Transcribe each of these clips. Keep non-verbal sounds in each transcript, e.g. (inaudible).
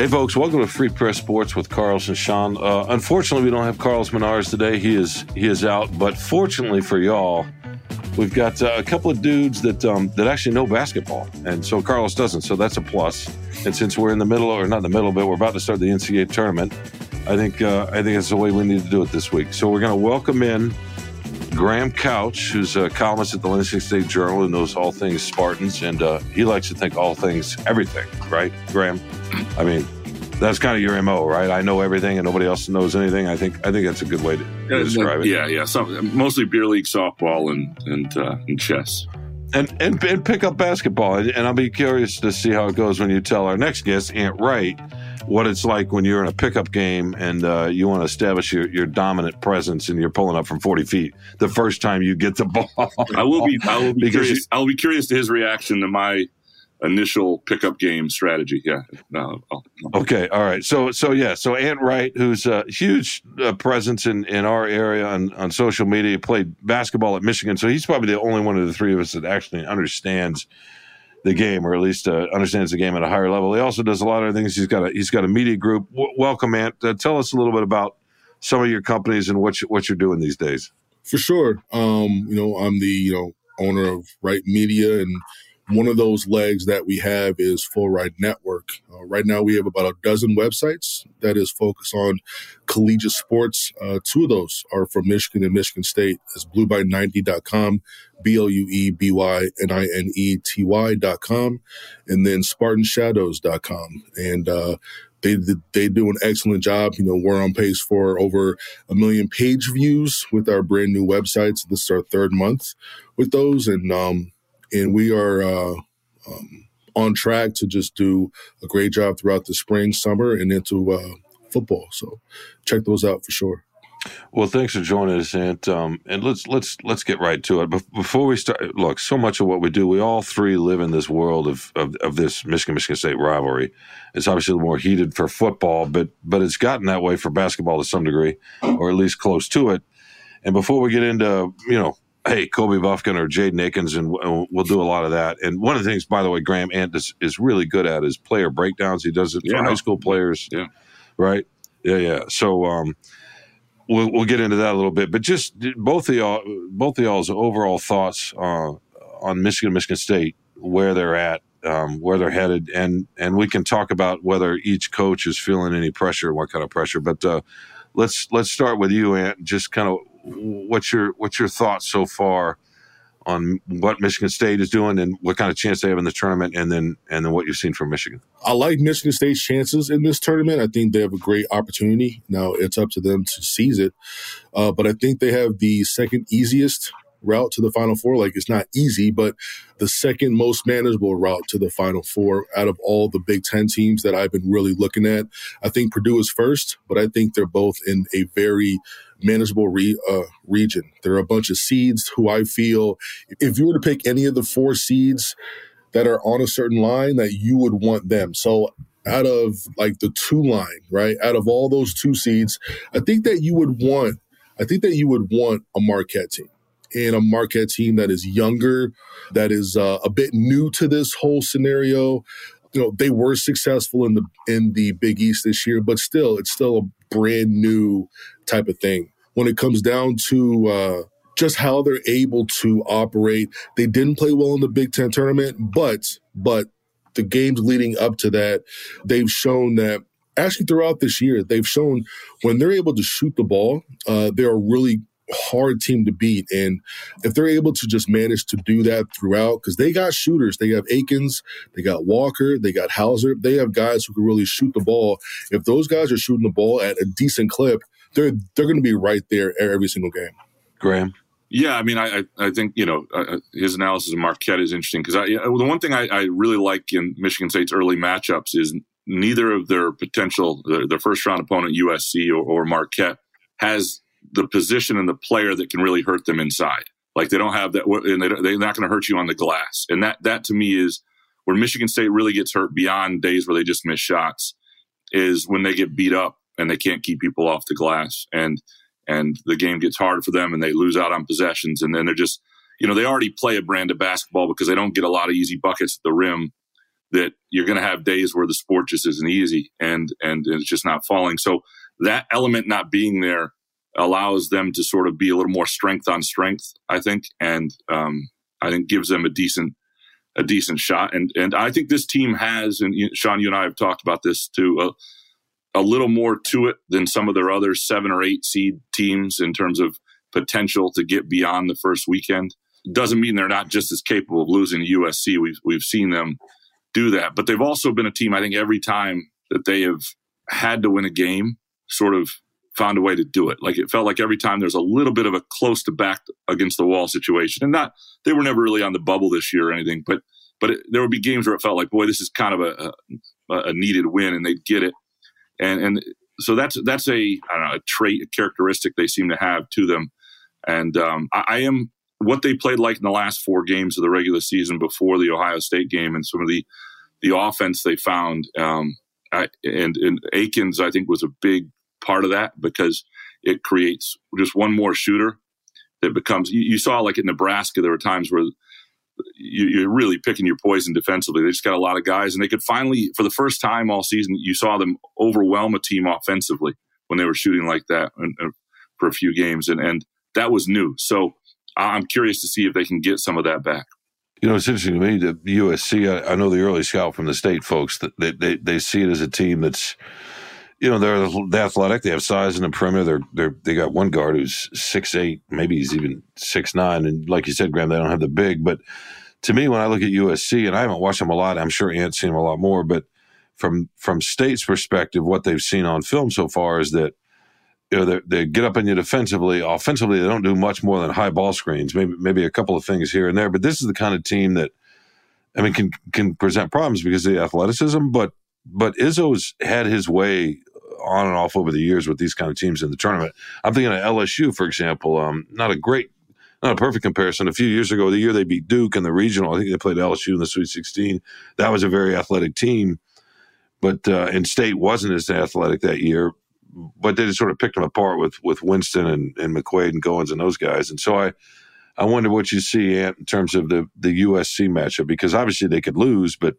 Hey, folks, welcome to Free Press Sports with Carlos and Shawn. Uh, unfortunately, we don't have Carlos Monarrez today. He is he is out, but fortunately for y'all, we've got uh, a couple of dudes that um, that actually know basketball, and so Carlos doesn't. So that's a plus. And since we're in the middle, or not the middle, but we're about to start the NCAA tournament, I think uh, I think it's the way we need to do it this week. So we're going to welcome in Graham Couch, who's a columnist at the Lansing State Journal and knows all things Spartans, and uh, he likes to think all things everything, right, Graham? I mean, that's kind of your mo, right? I know everything, and nobody else knows anything. I think I think that's a good way to, describe it. Yeah, yeah. Some, mostly beer league softball and and, uh, and chess. And, and and pick up basketball, and I'll be curious to see how it goes when you tell our next guest, Ant Wright, what it's like when you're in a pickup game and uh, you want to establish your, your dominant presence and you're pulling up from 40 feet the first time you get the (laughs) ball. I will be I will be curious. I'll be curious to his reaction to my initial pickup game strategy. Yeah. No, Okay. All right. So so yeah. So Ant Wright, who's a huge uh, presence in in our area on on social media, played basketball at Michigan. So he's probably the only one of the three of us that actually understands the game, or at least uh, understands the game at a higher level. He also does a lot of things. He's got a he's got a media group. W- welcome, Ant. Uh, tell us a little bit about some of your companies and what you, what you're doing these days. For sure. Um, you know, I'm the you know owner of Wright Media and one of those legs that we have is Full Ride Network. Uh, right now, we have about a dozen websites that is focused on collegiate sports. Uh, two of those are from Michigan and Michigan State. It's blueby90.com, B L U E B Y N I N E T Y.com, and then SpartanShadows.com. And uh, they they do an excellent job. You know, we're on pace for over a million page views with our brand new websites. This is our third month with those, and um, and we are uh, um, on track to just do a great job throughout the spring, summer, and into uh, football. So check those out for sure. Well, thanks for joining us, and um, and let's let's let's get right to it. Before we start, look, so much of what we do, we all three live in this world of of, of this Michigan Michigan State rivalry. It's obviously more heated for football, but but it's gotten that way for basketball to some degree, or at least close to it. And before we get into you know hey, Kobe Bufkin or Jaden Akins, and we'll do a lot of that. And one of the things, by the way, Graham Ant is, is really good at is player breakdowns. He does it for high school players. Yeah. Right. Yeah. Yeah. So, um, we'll, we'll get into that a little bit, but just both of y'all, both of y'all's overall thoughts, uh, on Michigan, Michigan State, where they're at, um, where they're headed, and and we can talk about whether each coach is feeling any pressure, what kind of pressure. But uh, let's let's start with you, Ant. Just kind of what's your what's your thoughts so far on what Michigan State is doing and what kind of chance they have in the tournament, and then and then what you've seen from Michigan. I like Michigan State's chances in this tournament. I think they have a great opportunity. Now it's up to them to seize it, uh, but I think they have the second easiest route to the Final Four. Like it's not easy, but the second most manageable route to the Final Four out of all the Big Ten teams that I've been really looking at. I think Purdue is first, but I think they're both in a very manageable re, uh, region. There are a bunch of seeds who I feel, if you were to pick any of the four seeds that are on a certain line, that you would want them. So out of like the two line, right? Out of all those two seeds, I think that you would want, I think that you would want a Marquette team and a Marquette team that is younger, that is uh, a bit new to this whole scenario. You know, they were successful in the in the Big East this year, but still, it's still a brand new type of thing. When it comes down to uh, just how they're able to operate, they didn't play well in the Big Ten tournament, but but the games leading up to that, they've shown that actually throughout this year, they've shown when they're able to shoot the ball, uh, they're really hard team to beat. And if they're able to just manage to do that throughout, because they got shooters, they have Akins, they got Walker, they got Hauser, they have guys who can really shoot the ball. If those guys are shooting the ball at a decent clip, they're they're going to be right there every single game. Graham. Yeah, I mean, I I think you know uh, uh his analysis of Marquette is interesting because I the one thing I, I, really like in Michigan State's early matchups is neither of their potential their, their first round opponent USC or, or Marquette has the position and the player that can really hurt them inside. Like they don't have that, and they they're not going to hurt you on the glass. And that that to me is where Michigan State really gets hurt beyond days where they just miss shots. Is when they get beat up and they can't keep people off the glass, and and the game gets hard for them, and they lose out on possessions, and then they're just you know they already play a brand of basketball because they don't get a lot of easy buckets at the rim. that you're going to have days where the sport just isn't easy and and it's just not falling. So that element not being there allows them to sort of be a little more strength on strength, I think, and um, I think gives them a decent a decent shot. And and I think this team has, and Shawn, you and I have talked about this too, a, a little more to it than some of their other seven or eight seed teams in terms of potential to get beyond the first weekend. Doesn't mean they're not just as capable of losing to USC. We've we've seen them do that, but they've also been a team. I think every time that they have had to win a game, sort of found a way to do it. Like it felt like every time there's a little bit of a close to back against the wall situation, and not they were never really on the bubble this year or anything, but but it, there would be games where it felt like, boy, this is kind of a, a, a needed win, and they'd get it, and and so that's that's a know a trait, a characteristic they seem to have to them, and um, I, I am what they played like in the last four games of the regular season before the Ohio State game, and some of the the offense they found. Um, I, and, and Akins, I think, was a big part of that because it creates just one more shooter that becomes. You, you saw like at Nebraska, there were times where you, are really picking your poison defensively. They just got a lot of guys, and they could finally, for the first time all season, you saw them overwhelm a team offensively when they were shooting like that and, and for a few games, and and that was new. So I'm curious to see if they can get some of that back. You know, it's interesting to me that USC. I, I know the early scout from the state folks that they, they, they see it as a team that's you know they're, they're athletic. They have size in the perimeter. They're they they got one guard who's six eight, maybe he's even six nine. And like you said, Graham, they don't have the big. But to me, when I look at USC, and I haven't watched them a lot, I'm sure Ant's seen them a lot more. But from from state's perspective, what they've seen on film so far is that you know they, they get up on you defensively. Offensively, they don't do much more than high ball screens. Maybe maybe a couple of things here and there. But this is the kind of team that I mean can can present problems because of the athleticism, but but Izzo's had his way on and off over the years with these kind of teams in the tournament. I'm thinking of LSU, for example. Um, not a great, not a perfect comparison. A few years ago, the year they beat Duke in the regional, I think they played LSU in the Sweet 16. That was a very athletic team, but uh, in state wasn't as athletic that year. But they just sort of picked them apart with with Winston and, and McQuaid and Goins and those guys. And so I, I wonder what you see Ant, in terms of the the USC matchup because obviously they could lose, but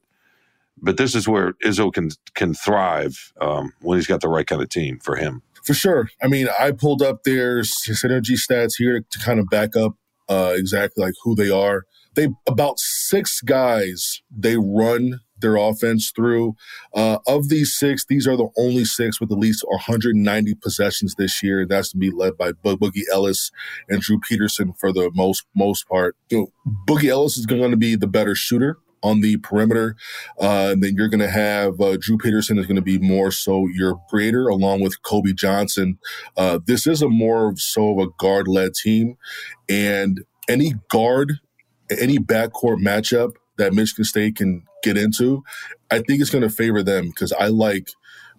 but this is where Izzo can can thrive um, when he's got the right kind of team for him. For sure. I mean, I pulled up their synergy stats here to kind of back up uh, exactly like who they are. They about six guys they run their offense through. Uh, of these six, these are the only six with at least 190 possessions this year. That's to be led by Bo- Boogie Ellis and Drew Peterson for the most most part. Boogie Ellis is going to be the better shooter on the perimeter. Uh, and then you're going to have uh, Drew Peterson is going to be more so your creator along with Kobe Johnson. Uh, this is a more so of a guard led team. And any guard, any backcourt matchup that Michigan State can get into, I think it's going to favor them because I like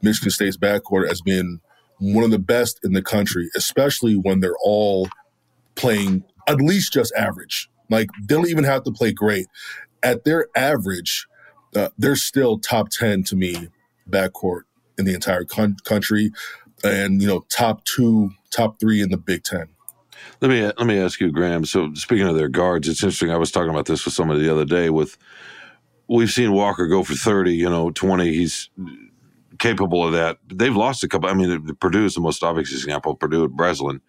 Michigan State's backcourt as being one of the best in the country, especially when they're all playing at least just average. Like they don't even have to play great at their average, uh, they're still top 10 to me backcourt in the entire con- country and, you know, top two, top three in the Big Ten. Let me let me ask you, Graham. So speaking of their guards, it's interesting. I was talking about this with somebody the other day. With we've seen Walker go for thirty, you know, twenty. He's capable of that. They've lost a couple. I mean, Purdue is the most obvious example. Purdue at Breslin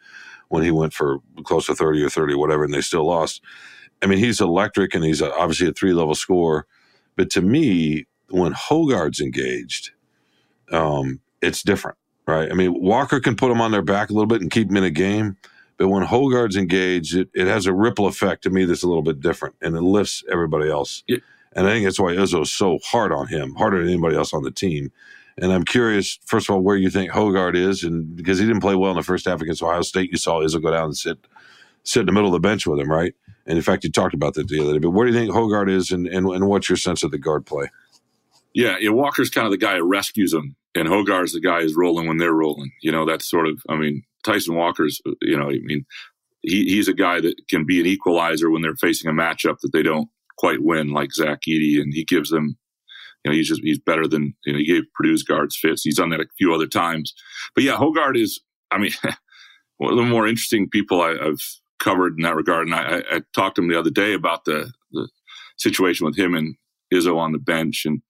when he went for close to thirty or thirty, whatever, and they still lost. I mean, he's electric and he's obviously a three level scorer. But to me, when Hoggard's engaged, um, it's different, right? I mean, Walker can put him on their back a little bit and keep him in a game. But when Hoggard's engaged, it, it has a ripple effect to me that's a little bit different and it lifts everybody else. Yeah. And I think that's why Izzo's so hard on him, harder than anybody else on the team. And I'm curious, first of all, where you think Hoggard is, and because he didn't play well in the first half against Ohio State, you saw Izzo go down and sit sit in the middle of the bench with him, right? And in fact, you talked about that the other day. But where do you think Hoggard is, and, and, and what's your sense of the guard play? Yeah, yeah, Walker's kind of the guy who rescues them, and Hoggard's the guy who's rolling when they're rolling. You know, that's sort of, I mean, Tyson Walker's, you know, I mean, he, he's a guy that can be an equalizer when they're facing a matchup that they don't quite win, like Zach Edey, and he gives them, you know, he's just he's better than you know he gave Purdue's guards fits. He's done that a few other times, but yeah, Hoggard is, I mean, (laughs) one of the more interesting people I, have covered in that regard. And I, I, talked to him the other day about the, the situation with him and Izzo on the bench. And,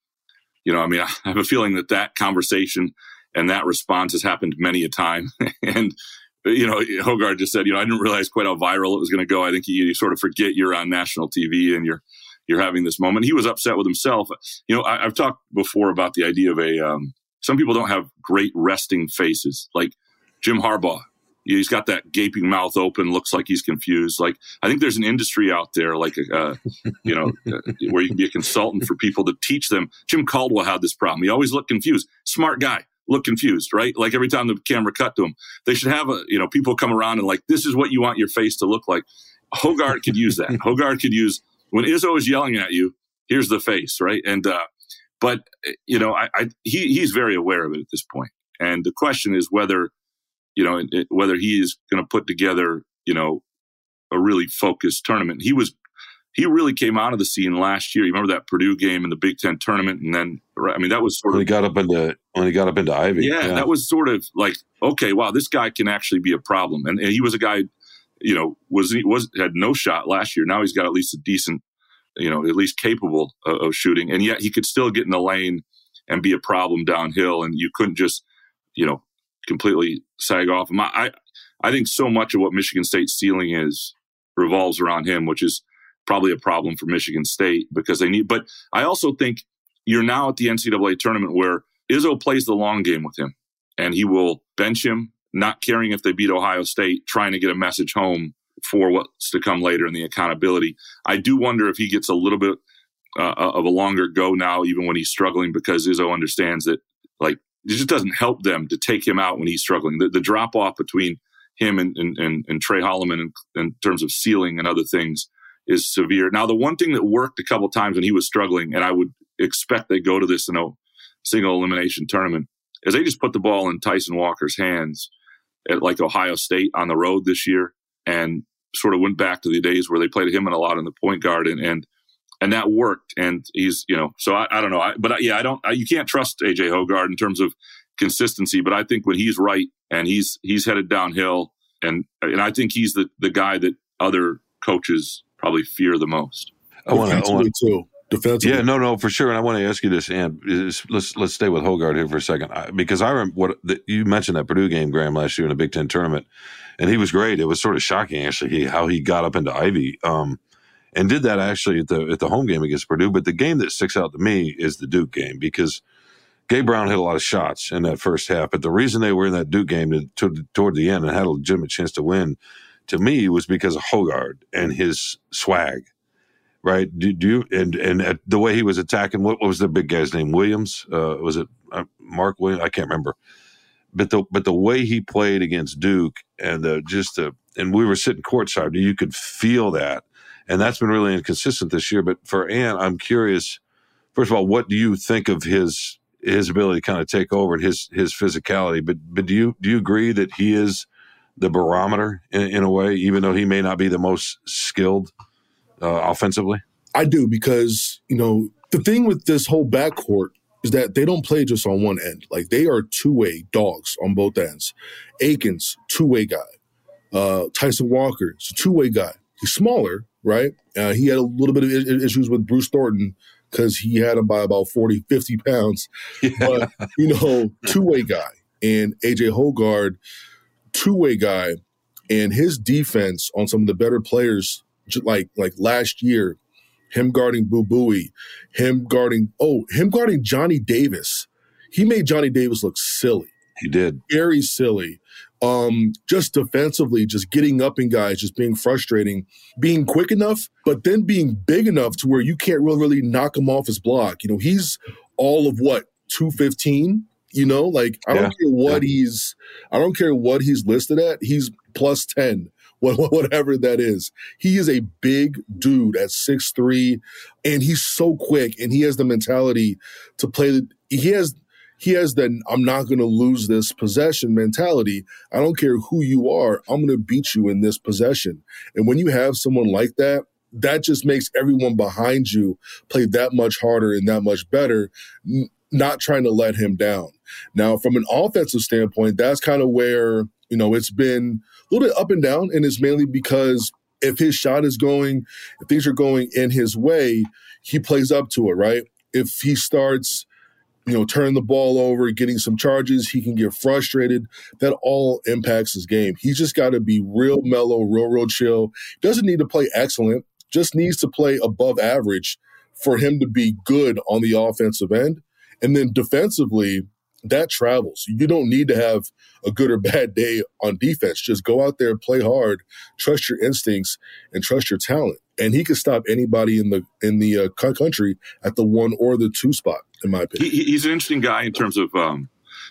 you know, I mean, (laughs) I have a feeling that that conversation and that response has happened many a time. (laughs) and, you know, Hoggard just said, you know, I didn't realize quite how viral it was going to go. I think you, you, sort of forget you're on national TV and you're, you're having this moment. He was upset with himself. You know, I, have talked before about the idea of a, um, some people don't have great resting faces. Like Jim Harbaugh he's got that gaping mouth open, looks like he's confused. Like I think there's an industry out there, like uh, you know, uh, where you can be a consultant for people to teach them. Jim Caldwell had this problem. He always looked confused. Smart guy, look confused, right? Like every time the camera cut to him, they should have a you know people come around and like this is what you want your face to look like. Hoggard could use that. Hoggard could use when Izzo is yelling at you. Here's the face, right? And uh, but you know, I, I he he's very aware of it at this point. And the question is whether you know, it, whether he is going to put together, you know, a really focused tournament. He was, he really came out of the scene last year. You remember that Purdue game in the Big Ten tournament, and then I mean that was sort when of he got up into when he got up into Ivey. Yeah, yeah, that was sort of like okay, wow, this guy can actually be a problem. And, and he was a guy, you know, was he was had no shot last year. Now he's got at least a decent, you know, at least capable of, of shooting, and yet he could still get in the lane and be a problem downhill. And you couldn't just, you know, completely sag off him. I, I think so much of what Michigan State's ceiling is revolves around him, which is probably a problem for Michigan State because they need. But I also think you're now at the NCAA tournament where Izzo plays the long game with him, and he will bench him, not caring if they beat Ohio State, trying to get a message home for what's to come later in the accountability. I do wonder if he gets a little bit uh, of a longer go now, even when he's struggling, because Izzo understands that like it just doesn't help them to take him out when he's struggling. The, the drop off between him and, and, and, and Tre Holloman in, in, terms of ceiling and other things is severe. Now, the one thing that worked a couple times when he was struggling, and I would expect they go to this in a single elimination tournament, is they just put the ball in Tyson Walker's hands at like Ohio State on the road this year and sort of went back to the days where they played him in a lot in the point guard and, and and that worked. And he's, you know, so I, I don't know. I, but I, yeah, I don't, I, you can't trust AJ Hoggard in terms of consistency. But I think when he's right and he's, he's headed downhill and, and I think he's the, the guy that other coaches probably fear the most. I want to, too. Defensively. Yeah, no, no, for sure. And I want to ask you this, and let's let's stay with Hoggard here for a second, I, because I remember what the, you mentioned that Purdue game, Graham, last year in the Big Ten tournament, and he was great. It was sort of shocking, actually, he, how he got up into Ivey. Um, and did that actually at the at the home game against Purdue. But the game that sticks out to me is the Duke game because Gabe Brown hit a lot of shots in that first half. But the reason they were in that Duke game to, to, toward the end and had a legitimate chance to win, to me, was because of Hoggard and his swag. Right? Do, do you and and the way he was attacking? What, what was the big guy's name? Williams? Uh, was it uh, Mark Williams? I can't remember. But the but the way he played against Duke and the just the and we were sitting courtside, you could feel that and that's been really inconsistent this year. But for Ant, I'm curious. First of all, what do you think of his his ability to kind of take over and his his physicality? But but do you do you agree that he is the barometer in, in a way, even though he may not be the most skilled uh, offensively? I do because you know the thing with this whole backcourt is that they don't play just on one end. Like they are two way dogs on both ends. Akins, two way guy. Uh, Tyson Walker, two way guy. He's smaller, right? Uh, he had a little bit of issues with Bruce Thornton because he had him by about 40, 50 pounds. Yeah. (laughs) But, you know, two way guy. And AJ Hoggard, two way guy. And his defense on some of the better players, like like last year, him guarding Boo Buie, him guarding, oh, him guarding Johnny Davis. He made Johnny Davis look silly. He did. Very silly um, just defensively, just getting up in guys, just being frustrating, being quick enough, but then being big enough to where you can't really, really knock him off his block. You know, he's all of what, 215? You know, like I yeah. don't care what yeah. he's, I don't care what he's listed at. He's plus 10, (laughs) whatever that is. He is a big dude at six three, and he's so quick and he has the mentality to play the, he has he has that I'm not going to lose this possession mentality. I don't care who you are, I'm going to beat you in this possession. And when you have someone like that, that just makes everyone behind you play that much harder and that much better, n- not trying to let him down. Now, from an offensive standpoint, that's kind of where, you know, it's been a little bit up and down, and it's mainly because if his shot is going, if things are going in his way, he plays up to it, right? If he starts, you know, turning the ball over, getting some charges, he can get frustrated. That all impacts his game. He's just got to be real mellow, real, real chill. Doesn't need to play excellent, just needs to play above average for him to be good on the offensive end. And then defensively, that travels. You don't need to have a good or bad day on defense. Just go out there, and play hard, trust your instincts, and trust your talent. And he can stop anybody in the in the uh, country at the one or the two spot, in my opinion. He, he's an interesting guy in terms of. Um,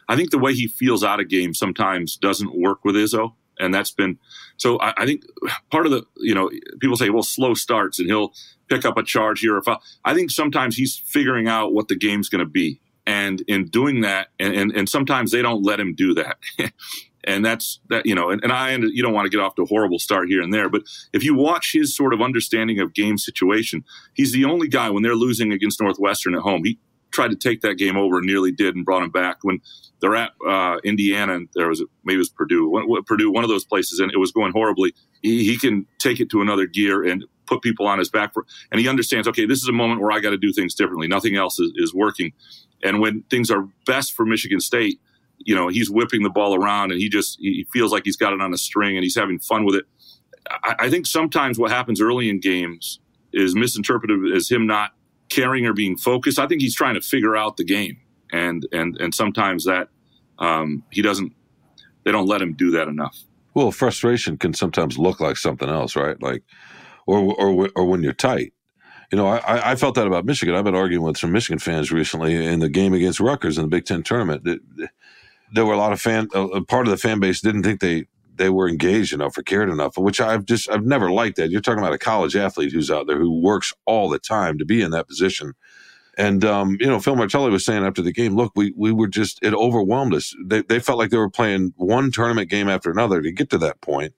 I think the way he feels out of game sometimes doesn't work with Izzo, and that's been so. I, I think part of the you know people say well slow starts and he'll pick up a charge here. If I, I think sometimes he's figuring out what the game's going to be and in doing that, and, and, and sometimes they don't let him do that. (laughs) and that's that you know and, and i you don't want to get off to a horrible start here and there but if you watch his sort of understanding of game situation he's the only guy when they're losing against northwestern at home he tried to take that game over and nearly did and brought him back. When they're at uh, indiana and there was maybe it was purdue one, purdue one of those places and it was going horribly. He, he can take it to another gear and put people on his back for, and he understands okay this is a moment where i got to do things differently. Nothing else is, is working. And when things are best for Michigan State, you know, he's whipping the ball around and he just he feels like he's got it on a string and he's having fun with it. I, I think sometimes what happens early in games is misinterpreted as him not caring or being focused. I think he's trying to figure out the game, and and and sometimes that um, he doesn't. They don't let him do that enough. Well, frustration can sometimes look like something else, right? Like, or or or when you're tight, you know, I, I felt that about Michigan. I've been arguing with some Michigan fans recently in the game against Rutgers in the Big Ten tournament. There were a lot of fan, a part of the fan base didn't think they they were engaged enough or cared enough, which I've just I've never liked that. You're talking about a college athlete who's out there who works all the time to be in that position. And um, you know, Phil Martelli was saying after the game, look, we we were just it overwhelmed us. They they felt like they were playing one tournament game after another to get to that point.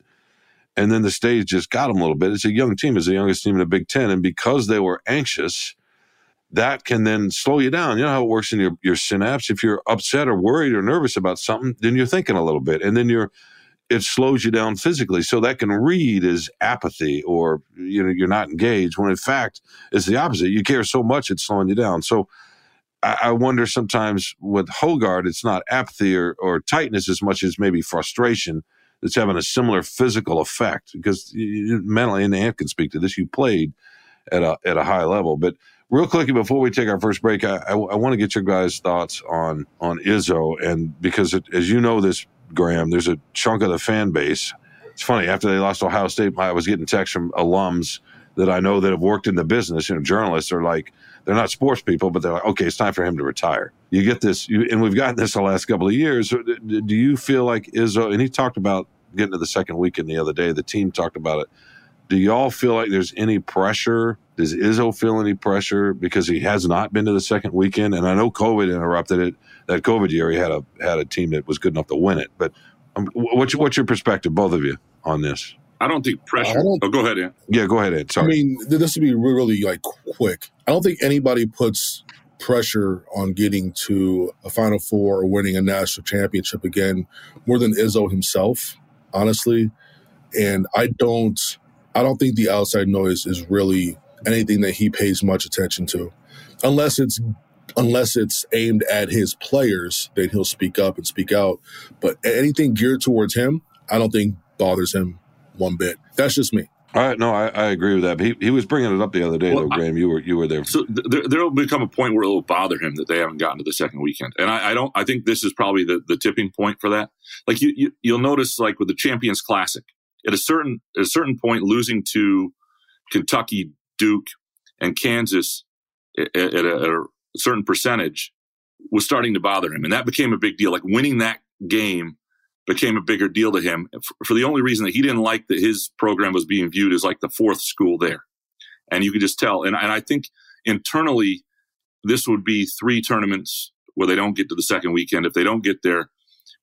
and then the stage just got them a little bit. It's a young team, it's the youngest team in the Big Ten, and because they were anxious, that can then slow you down. You know how it works in your your synapse. If you're upset or worried or nervous about something, then you're thinking a little bit, and then you're it slows you down physically. So that can read as apathy or you know you're not engaged. When in fact it's the opposite. You care so much it's slowing you down. So I, I wonder sometimes with Hoggard, it's not apathy or, or tightness as much as maybe frustration that's having a similar physical effect because you, mentally, and Ant can speak to this, you played at a, at a high level. But real quickly, before we take our first break, I, I, I want to get your guys' thoughts on, on Izzo. And because it, as you know this, Graham, there's a chunk of the fan base. It's funny, after they lost Ohio State, I was getting texts from alums that I know that have worked in the business, you know, journalists are like, they're not sports people, but they're like, okay, it's time for him to retire. You get this, you, and we've gotten this the last couple of years. Do you feel like Izzo, and he talked about getting to the second weekend the other day, the team talked about it. Do y'all feel like there's any pressure? Does Izzo feel any pressure because he has not been to the second weekend? And I know COVID interrupted it. That COVID year, he had a had a team that was good enough to win it. But um, what's what's your perspective, both of you, on this? I don't think pressure. Don't, oh, go ahead, Ed. Yeah, go ahead, Ed. Sorry. I mean, this would be really like quick. I don't think anybody puts pressure on getting to a Final Four or winning a national championship again more than Izzo himself, honestly. And I don't, I don't think the outside noise is really anything that he pays much attention to, unless it's unless it's aimed at his players. Then he'll speak up and speak out. But anything geared towards him, I don't think bothers him one bit. That's just me. All right, no, I, I agree with that. He, he was bringing it up the other day, well, though, Graham. You were you were there. So th- there will become a point where it will bother him that they haven't gotten to the second weekend, and I, I don't. I think this is probably the, the tipping point for that. Like you, you you'll notice, like with the Champions Classic, at a certain at a certain point, losing to Kentucky, Duke, and Kansas at, at, a, at a certain percentage was starting to bother him, and that became a big deal. Like winning that game became a bigger deal to him for the only reason that he didn't like that his program was being viewed as like the fourth school there. And you could just tell. And, and I think internally, this would be three tournaments where they don't get to the second weekend. If they don't get there,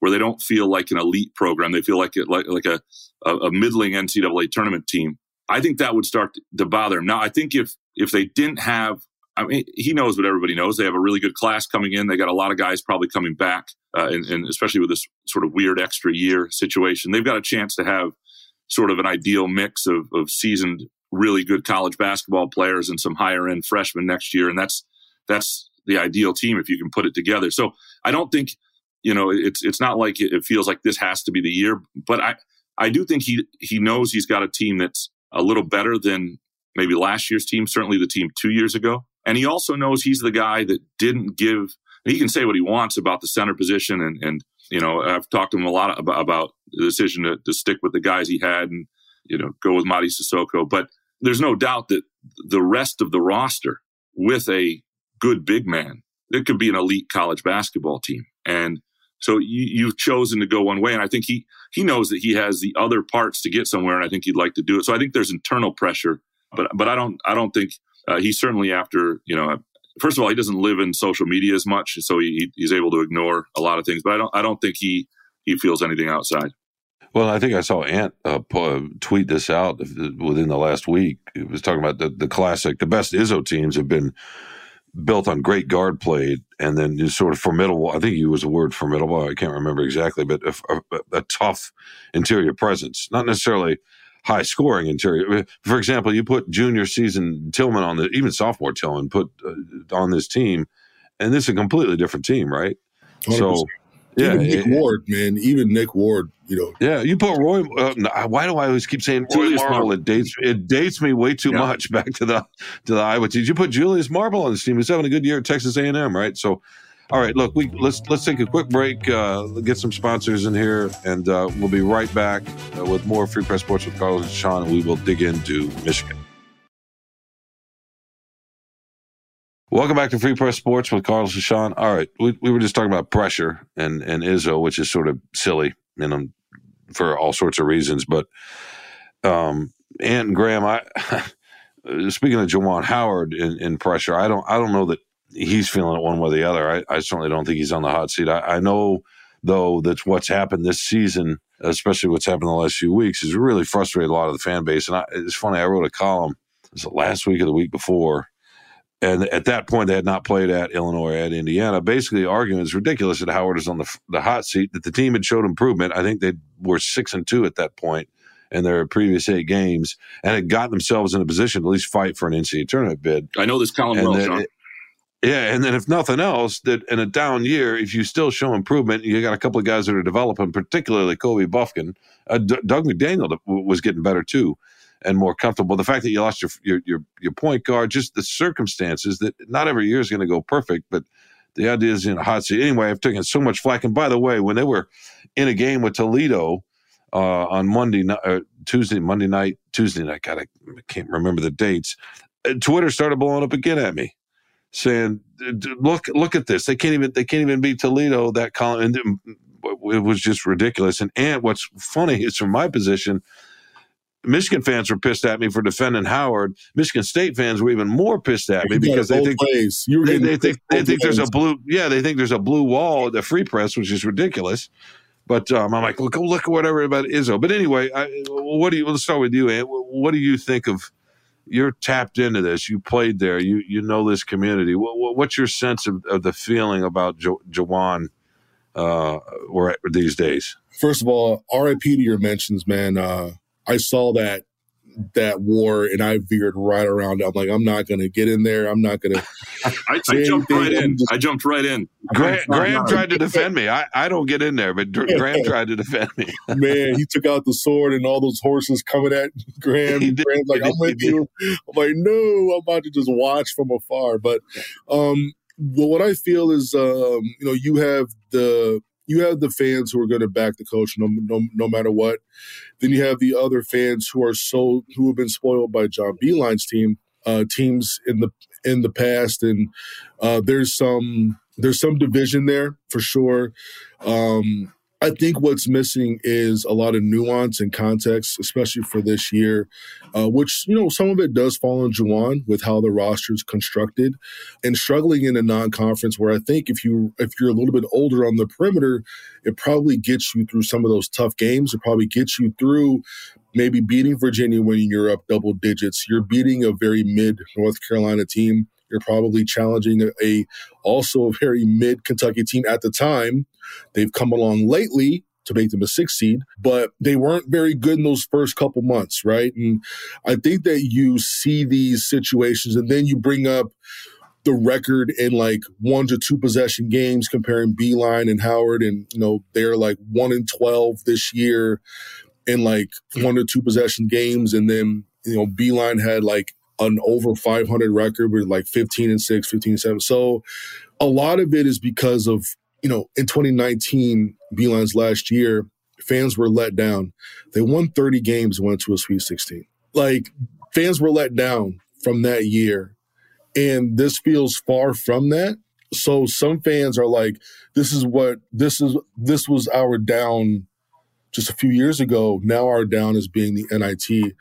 where they don't feel like an elite program, they feel like it, like, like a, a, a middling NCAA tournament team. I think that would start to bother him. Now, I think if, if they didn't have I mean, he knows what everybody knows. They have a really good class coming in. They got a lot of guys probably coming back, uh, and, and, especially with this sort of weird extra year situation, they've got a chance to have sort of an ideal mix of, of seasoned, really good college basketball players and some higher end freshmen next year. And that's, that's the ideal team if you can put it together. So I don't think, you know, it's, it's not like it feels like this has to be the year, but I, I do think he, he knows he's got a team that's a little better than maybe last year's team, certainly the team two years ago. And he also knows he's the guy that didn't give, he can say what he wants about the center position. And, and you know, I've talked to him a lot about, about the decision to, to stick with the guys he had and, you know, go with Mady Sissoko. But there's no doubt that the rest of the roster with a good big man, it could be an elite college basketball team. And so you, have chosen to go one way. And I think he, he knows that he has the other parts to get somewhere. And I think he'd like to do it. So I think there's internal pressure, but, but I don't, I don't think uh, he's certainly after, you know, first of all, he doesn't live in social media as much. So he, he's able to ignore a lot of things, but I don't, I don't think he, he feels anything outside. Well, I think I saw Ant uh, tweet this out within the last week. It was talking about the, the classic, the best ISO teams have been built on great guard play and then sort of formidable. I think he was the word formidable. I can't remember exactly, but a, a, a, tough interior presence, not necessarily high scoring interior. For example, you put junior season Tillman on the, even sophomore Tillman put uh, on this team, and this is a completely different team, right? 100%. So yeah, even Nick it, Ward, man. Even Nick Ward, you know. Yeah, you put Roy. Uh, why do I always keep saying Roy Julius Marble? Marble? It dates it dates me way too yeah. much (laughs) back to the to the Iowa team. You put Julius Marble on this team. He's having a good year at Texas A and M, right? So, all right, look, we let's let's take a quick break, uh, get some sponsors in here, and uh, we'll be right back uh, with more Free Press Sports with Carlos and Shawn, and we will dig into Michigan. Welcome back to Free Press Sports with Carlos and Shawn. All right, we, we were just talking about pressure and and Izzo, which is sort of silly, you know, for all sorts of reasons. But um, and Graham, I (laughs) speaking of Juwan Howard in, in pressure, I don't I don't know that he's feeling it one way or the other. I, I certainly don't think he's on the hot seat. I, I know though that what's happened this season, especially what's happened the last few weeks, has really frustrated a lot of the fan base. And I, it's funny, I wrote a column. Was last week or the week before? And at that point they had not played at Illinois at Indiana. Basically, the argument is ridiculous that Howard is on the the hot seat. That the team had showed improvement. I think they were six and two at that point in their previous eight games, and had gotten themselves in a position to at least fight for an NCAA tournament bid. I know this column and well, John. Yeah, and then if nothing else, that in a down year, if you still show improvement, you got a couple of guys that are developing, particularly Kobe Bufkin. Uh, D- Dug McDaniel was getting better too and more comfortable. The fact that you lost your your your, your point guard, just the circumstances that not every year is going to go perfect, but the idea is in a hot seat. Anyway, I've taken so much flack. And by the way, when they were in a game with Toledo uh, on Monday night, uh, Tuesday, Monday night, Tuesday night, God, I can't remember the dates. Uh, Twitter started blowing up again at me, saying, "Look, look at this! They can't even they can't even beat Toledo." That column, and it was just ridiculous. And and what's funny is from my position Michigan fans were pissed at me for defending Howard. Michigan State fans were even more pissed at me because they think, they, they, think they think there's a blue yeah they think there's a blue wall at the Free Press, which is ridiculous. But um, I'm like, look, look at whatever about Izzo. But anyway, I, what do you? Let's start with you, Ant. What do you think of? You're tapped into this. You played there. You you know this community. What, what's your sense of, of the feeling about jo- Juwan uh, these days? First of all, RIP to your mentions, man. Uh, I saw that that war and I veered right around. I'm like, I'm not going to get in there. I'm not going (laughs) to. I, I jumped right in. Just, I jumped right in. Graham, Graham tried to defend me. I, I don't get in there, but Graham tried to defend me. (laughs) Man, he took out the sword and all those horses coming at Graham. Graham's like, I'm with you. I'm like, no, I'm about to just watch from afar. But um, well, what I feel is, um, you know, you have the you have the fans who are going to back the coach no, no, no matter what. Then you have the other fans who are so who have been spoiled by John Beilein's team, uh, teams in the in the past, and uh, there's some there's some division there for sure. Um, I think what's missing is a lot of nuance and context, especially for this year, uh, which, you know, some of it does fall on Juwan with how the roster is constructed and struggling in a non-conference where I think if you if you're a little bit older on the perimeter, it probably gets you through some of those tough games. It probably gets you through maybe beating Virginia when you're up double digits. You're beating a very mid North Carolina team you're probably challenging a, a also a very mid Kentucky team at the time. They've come along lately, to make them a six seed, but they weren't very good in those first couple months, right? And I think that you see these situations and then you bring up the record in like one to two possession games comparing Beilein and Howard. And, you know, they're like one in 12 this year in like one to two possession games. And then, you know, Beilein had like an over 500 record with like 15 and 6, 15 and 7. So a lot of it is because of, you know, in 2019, Beilein's last year, fans were let down. They won 30 games went to a Sweet 16. Like fans were let down from that year. And this feels far from that. So some fans are like, this is what this is this was our down just a few years ago. Now our down is being the NIT.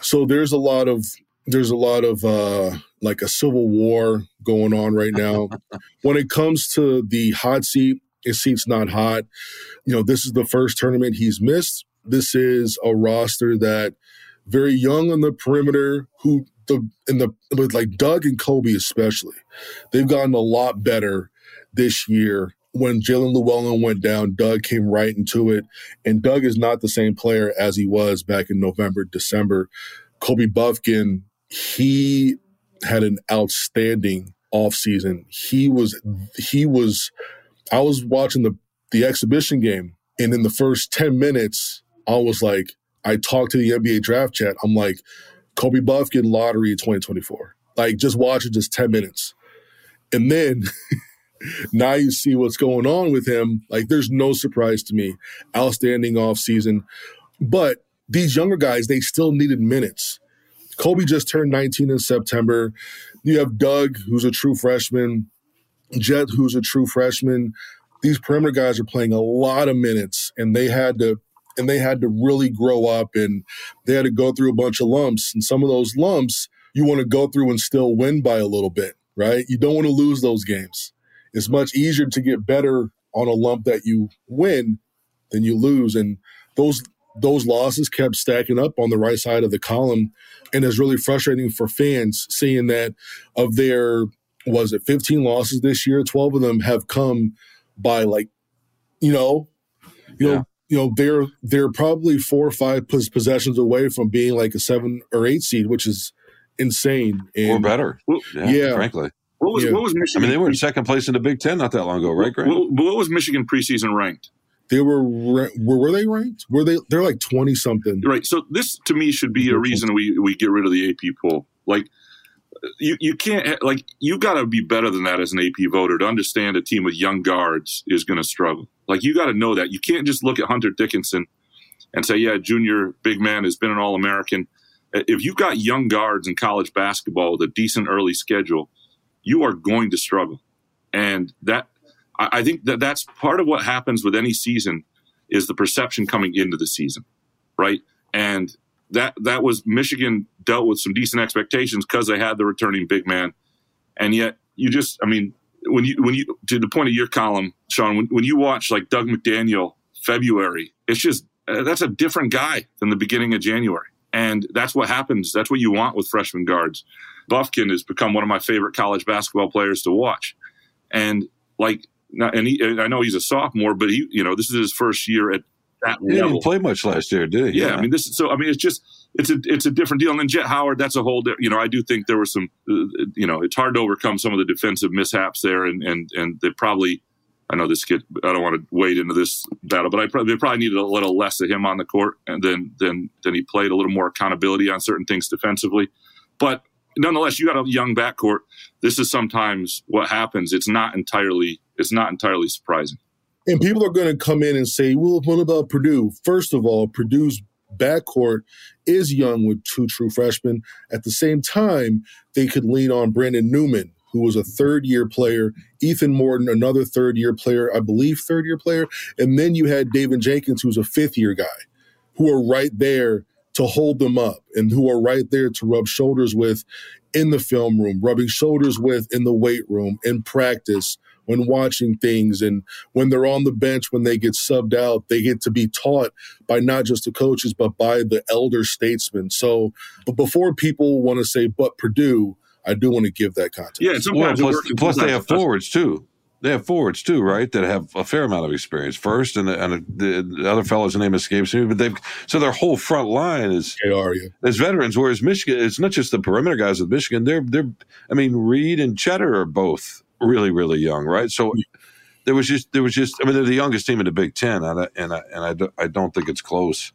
So there's a lot of there's a lot of uh, like a civil war going on right (laughs) now. when it comes to the hot seat, his seat's not hot. You know, this is the first tournament he's missed. This is a roster that very young on the perimeter, who the in the with like Dug and Kobe especially, they've gotten a lot better this year. When Jaelin Llewellyn went down, Dug came right into it, and Dug is not the same player as he was back in November, December. Kobe Bufkin he had an outstanding offseason. He was he was I was watching the the exhibition game and in the first 10 minutes I was like I talked to the NBA draft chat. I'm like Kobe Bufkin lottery 2024. Like just watch it just 10 minutes. And then (laughs) now you see what's going on with him. Like there's no surprise to me. Outstanding offseason. But these younger guys, they still needed minutes. Kobe just turned 19 in September. You have Dug, who's a true freshman, Jett, who's a true freshman. These perimeter guys are playing a lot of minutes, and they had to and they had to really grow up and they had to go through a bunch of lumps. And some of those lumps you want to go through and still win by a little bit, right? You don't want to lose those games. It's much easier to get better on a lump that you win than you lose. And those those losses kept stacking up on the right side of the column. And it's really frustrating for fans seeing that of their, was it 15 losses this year? 12 of them have come by like, you know, you yeah. know, you know, they're they're probably four or five possessions away from being like a seven or eight seed, which is insane. And, or better. Yeah, yeah, frankly. What was, yeah. what was Michigan? I mean, they were in second place in the Big Ten not that long ago, right, Grant? What, what was Michigan preseason ranked? They were were were they ranked? Were they? They're like twenty something. Right. So this to me should be a reason we we get rid of the AP poll. Like you you can't like you got to be better than that as an AP voter to understand a team with young guards is going to struggle. Like you got to know that you can't just look at Hunter Dickinson and say, yeah, junior big man has been an All American. If you've got young guards in college basketball with a decent early schedule, you are going to struggle, and that I, think that that's part of what happens with any season is the perception coming into the season, right? And that that was Michigan dealt with some decent expectations because they had the returning big man, and yet you just, I mean, when you when you to the point of your column, Shawn, when, when you watch like Dug McDaniel February, it's just uh, that's a different guy than the beginning of January, and that's what happens. That's what you want with freshman guards. Bufkin has become one of my favorite college basketball players to watch, and like and he, I know he's a sophomore, but he, you know, this is his first year at that he level. didn't play much last year, did he? Yeah, yeah, I mean, this. Is, so I mean, it's just it's a it's a different deal. And then Jett Howard, that's a whole. You know, I do think there were some. Uh, you know, it's hard to overcome some of the defensive mishaps there, and and and they probably. I know this kid. I don't want to wade into this battle, but I probably they probably needed a little less of him on the court, and then then then he played a little more accountability on certain things defensively. But nonetheless, you got a young backcourt. This is sometimes what happens. It's not entirely it's not entirely surprising. And people are going to come in and say, well, what about Purdue? First of all, Purdue's backcourt is young with two true freshmen. At the same time, they could lean on Brandon Newman, who was a third year player, Ethan Morton, another third year player, I believe third year player. And then you had David Jenkins, who's a fifth year guy, who are right there to hold them up and who are right there to rub shoulders with in the film room, rubbing shoulders with in the weight room, in practice, when watching things and when they're on the bench, when they get subbed out, they get to be taught by not just the coaches, but by the elder statesmen. So, but before people want to say, but Purdue, I do want to give that context. Yeah, well, plus, plus they have forwards too. they have forwards too, right? That have a fair amount of experience. First, and and the, the other fellow's name escapes me, but they've so their whole front line is KR, yeah. as veterans. Whereas Michigan, it's not just the perimeter guys with Michigan. They're they're. I mean, Reed and Tschetter are both really really young, right? So there was just there was just. I mean, they're the youngest team in the Big Ten, and I, and I, and I, I don't think it's close.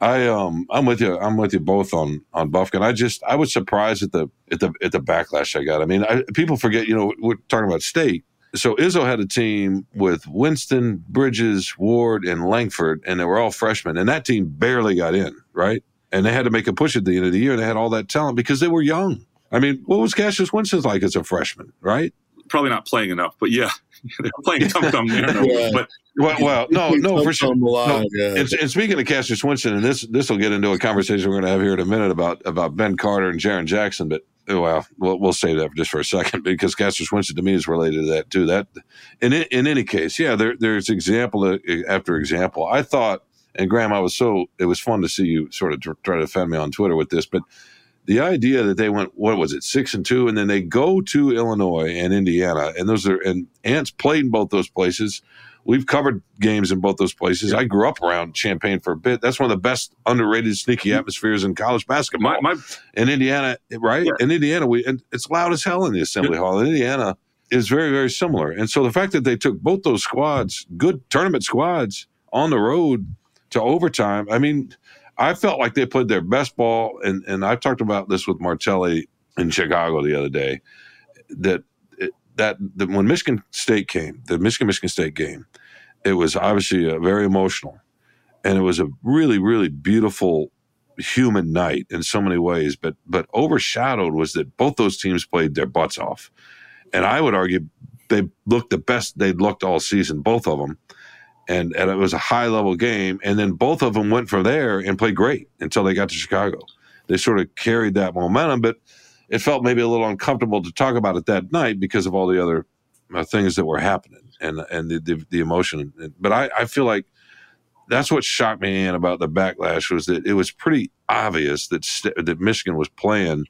I um I'm with you. I'm with you both on on Bufkin. I just I was surprised at the at the at the backlash I got. I mean, I, people forget. You know, we're talking about state. So Izzo had a team with Winston, Bridges, Ward, and Langford, and they were all freshmen, and that team barely got in, right? And they had to make a push at the end of the year. They had all that talent because they were young. I mean, what was Cassius Winston like as a freshman, right? Probably not playing enough, but yeah, (laughs) they're playing tum tum there. Yeah. But Well, well no, no, for sure. No, yeah. And, and speaking of Cassius Winston, and this this will get into a conversation we're going to have here in a minute about about Ben Carter and Jaren Jackson, but oh, well, we'll we'll say that just for a second (laughs) because Cassius Winston to me is related to that too. That in in any case, yeah, there there's example uh, after example. I thought, and Graham, I was so it was fun to see you sort of try to defend me on Twitter with this, but the idea that they went what was it six and two, and then they go to Illinois and Indiana, and those are and Ants played in both those places. We've covered games in both those places. I grew up around Champaign for a bit. That's one of the best underrated sneaky mm-hmm. atmospheres in college basketball. my, my in Indiana, right? Yeah. In Indiana, we and it's loud as hell in the assembly hall. In Indiana is very very similar, and so the fact that they took both those squads, good tournament squads, on the road to overtime. I mean, I felt like they played their best ball, and and I talked about this with Martelli in Chicago the other day. That that, when Michigan State came, the Michigan Michigan State game, it was obviously uh, very emotional, and it was a really really beautiful human night in so many ways. But but overshadowed was that both those teams played their butts off, and I would argue they looked the best they'd looked all season, both of them. And, and it was a high level game. And then both of them went from there and played great until they got to Chicago. They sort of carried that momentum, but it felt maybe a little uncomfortable to talk about it that night because of all the other uh, things that were happening and and the the, the emotion. But I, I feel like that's what shocked me in about the backlash was that it was pretty obvious that st- that Michigan was playing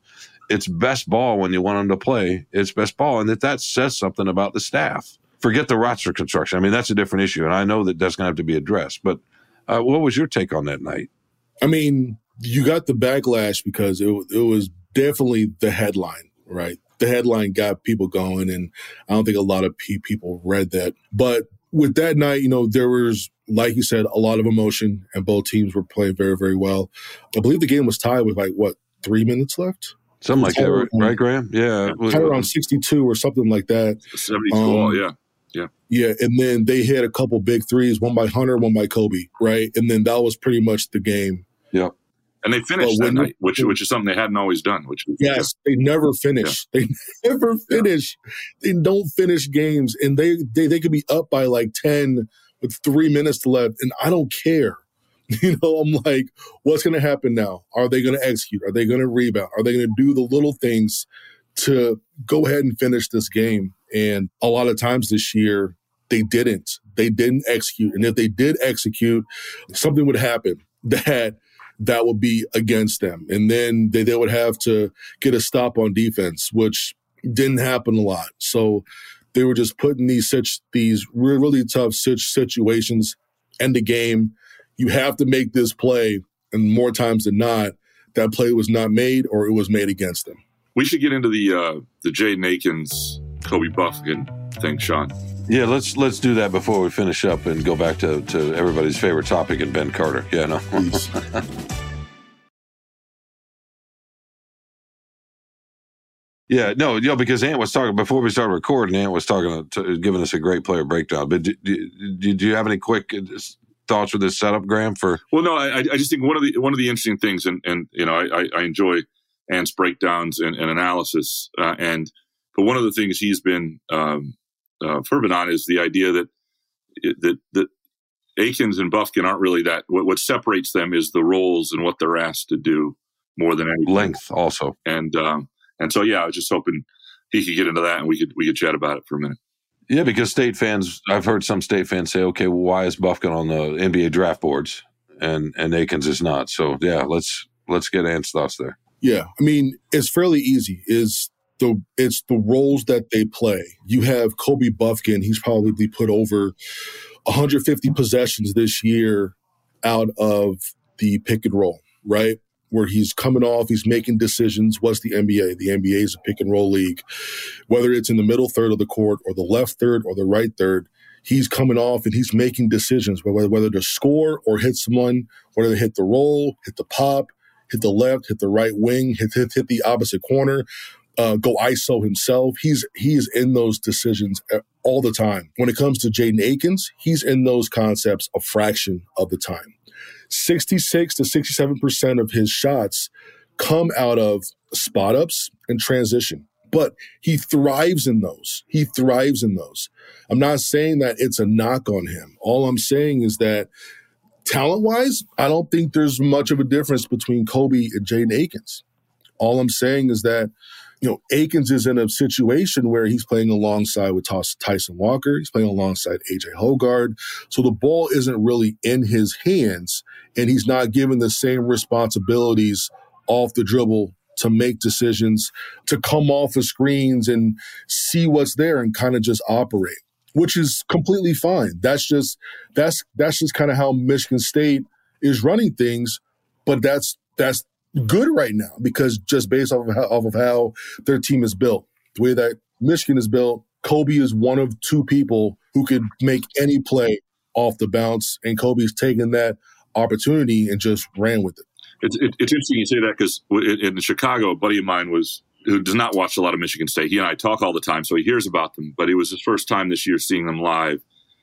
its best ball when you want them to play its best ball, and that that says something about the staff. Forget the roster construction. I mean, that's a different issue, and I know that that's going to have to be addressed. But uh, what was your take on that night? I mean, you got the backlash because it it was definitely the headline, right? The headline got people going, and I don't think a lot of pe- people read that. But with that night, you know, there was, like you said, a lot of emotion, and both teams were playing very, very well. I believe the game was tied with like what three minutes left, Something like that, right, right Graham? Yeah. it was- tied around sixty-two or something like that. 72 Um, all, yeah. Yeah, and then they hit a couple big threes, one by Hunter, one by Kobe, right? And then that was pretty much the game. Yeah. And they finished that night, which which is something they hadn't always done. Which Yes, they never finish. They (laughs) never finish. They don't finish games, and they, they they could be up by like ten with three minutes left, and I don't care. (laughs) You know, I'm like, what's going to happen now? Are they going to execute? Are they going to rebound? Are they going to do the little things to go ahead and finish this game? And a lot of times this year, they didn't. They didn't execute, and if they did execute, something would happen (laughs) that that would be against them, and then they, they would have to get a stop on defense, which didn't happen a lot. So they were just putting these such these really, really tough such situations in the game. You have to make this play, and more times than not, that play was not made or it was made against them. we should get into the uh, the Jaden Akins, Kobe Bufkin thing, Shawn. Yeah, let's let's do that before we finish up and go back to, to everybody's favorite topic and Ben Carter. Yeah, no. (laughs) Yeah, no, you know, because Ant was talking before we started recording. Ant was talking, to, giving us a great player breakdown. But do, do, do you have any quick uh, thoughts with this setup, Graham? For Well, no, I, I just think one of the one of the interesting things, and and you know, I, I- I enjoy Ant's breakdowns and, and analysis, uh, and but one of the things he's been um, uh, fervent on is the idea that that that Akins and Bufkin aren't really that. What, what separates them is the roles and what they're asked to do more than anything. length, also. And um, and so yeah, I was just hoping he could get into that and we could we could chat about it for a minute. Yeah, because state fans, I've heard some state fans say, "Okay, well, why is Bufkin on the NBA draft boards and and Akins is not?" So yeah, let's let's get Ant's thoughts there. Yeah, I mean, it's fairly easy. Is the it's the roles that they play. You have Kobe Bufkin, he's probably put over 150 possessions this year out of the pick and roll, right? Where he's coming off, he's making decisions. What's the NBA? The NBA is a pick and roll league. Whether it's in the middle third of the court or the left third or the right third, he's coming off and he's making decisions whether whether to score or hit someone, whether to hit the roll, hit the pop, hit the left, hit the right wing, hit hit, hit the opposite corner, uh, go ISO himself. He's he's in those decisions all the time. When it comes to Jaden Akins, he's in those concepts a fraction of the time. 66 to 67% of his shots come out of spot ups and transition but he thrives in those. He thrives in those. I'm not saying that it's a knock on him. All I'm saying is that talent wise, I don't think there's much of a difference between Kobe and Jaden Akins. All I'm saying is that, you know, Akins is in a situation where he's playing alongside with Tyson Walker. He's playing alongside AJ Hoggard. So the ball isn't really in his hands and he's not given the same responsibilities off the dribble to make decisions, to come off of screens and see what's there and kind of just operate, which is completely fine. That's just that's that's just kind of how Michigan State is running things, but that's that's good right now because just based off of how, off of how their team is built, the way that Michigan is built, Kobe is one of two people who could make any play off the bounce, and Kobe's taken that opportunity and just ran with it. It's, it, it's interesting you say that because in Chicago, a buddy of mine was who does not watch a lot of Michigan State. He and I talk all the time, so he hears about them. But it was his first time this year seeing them live.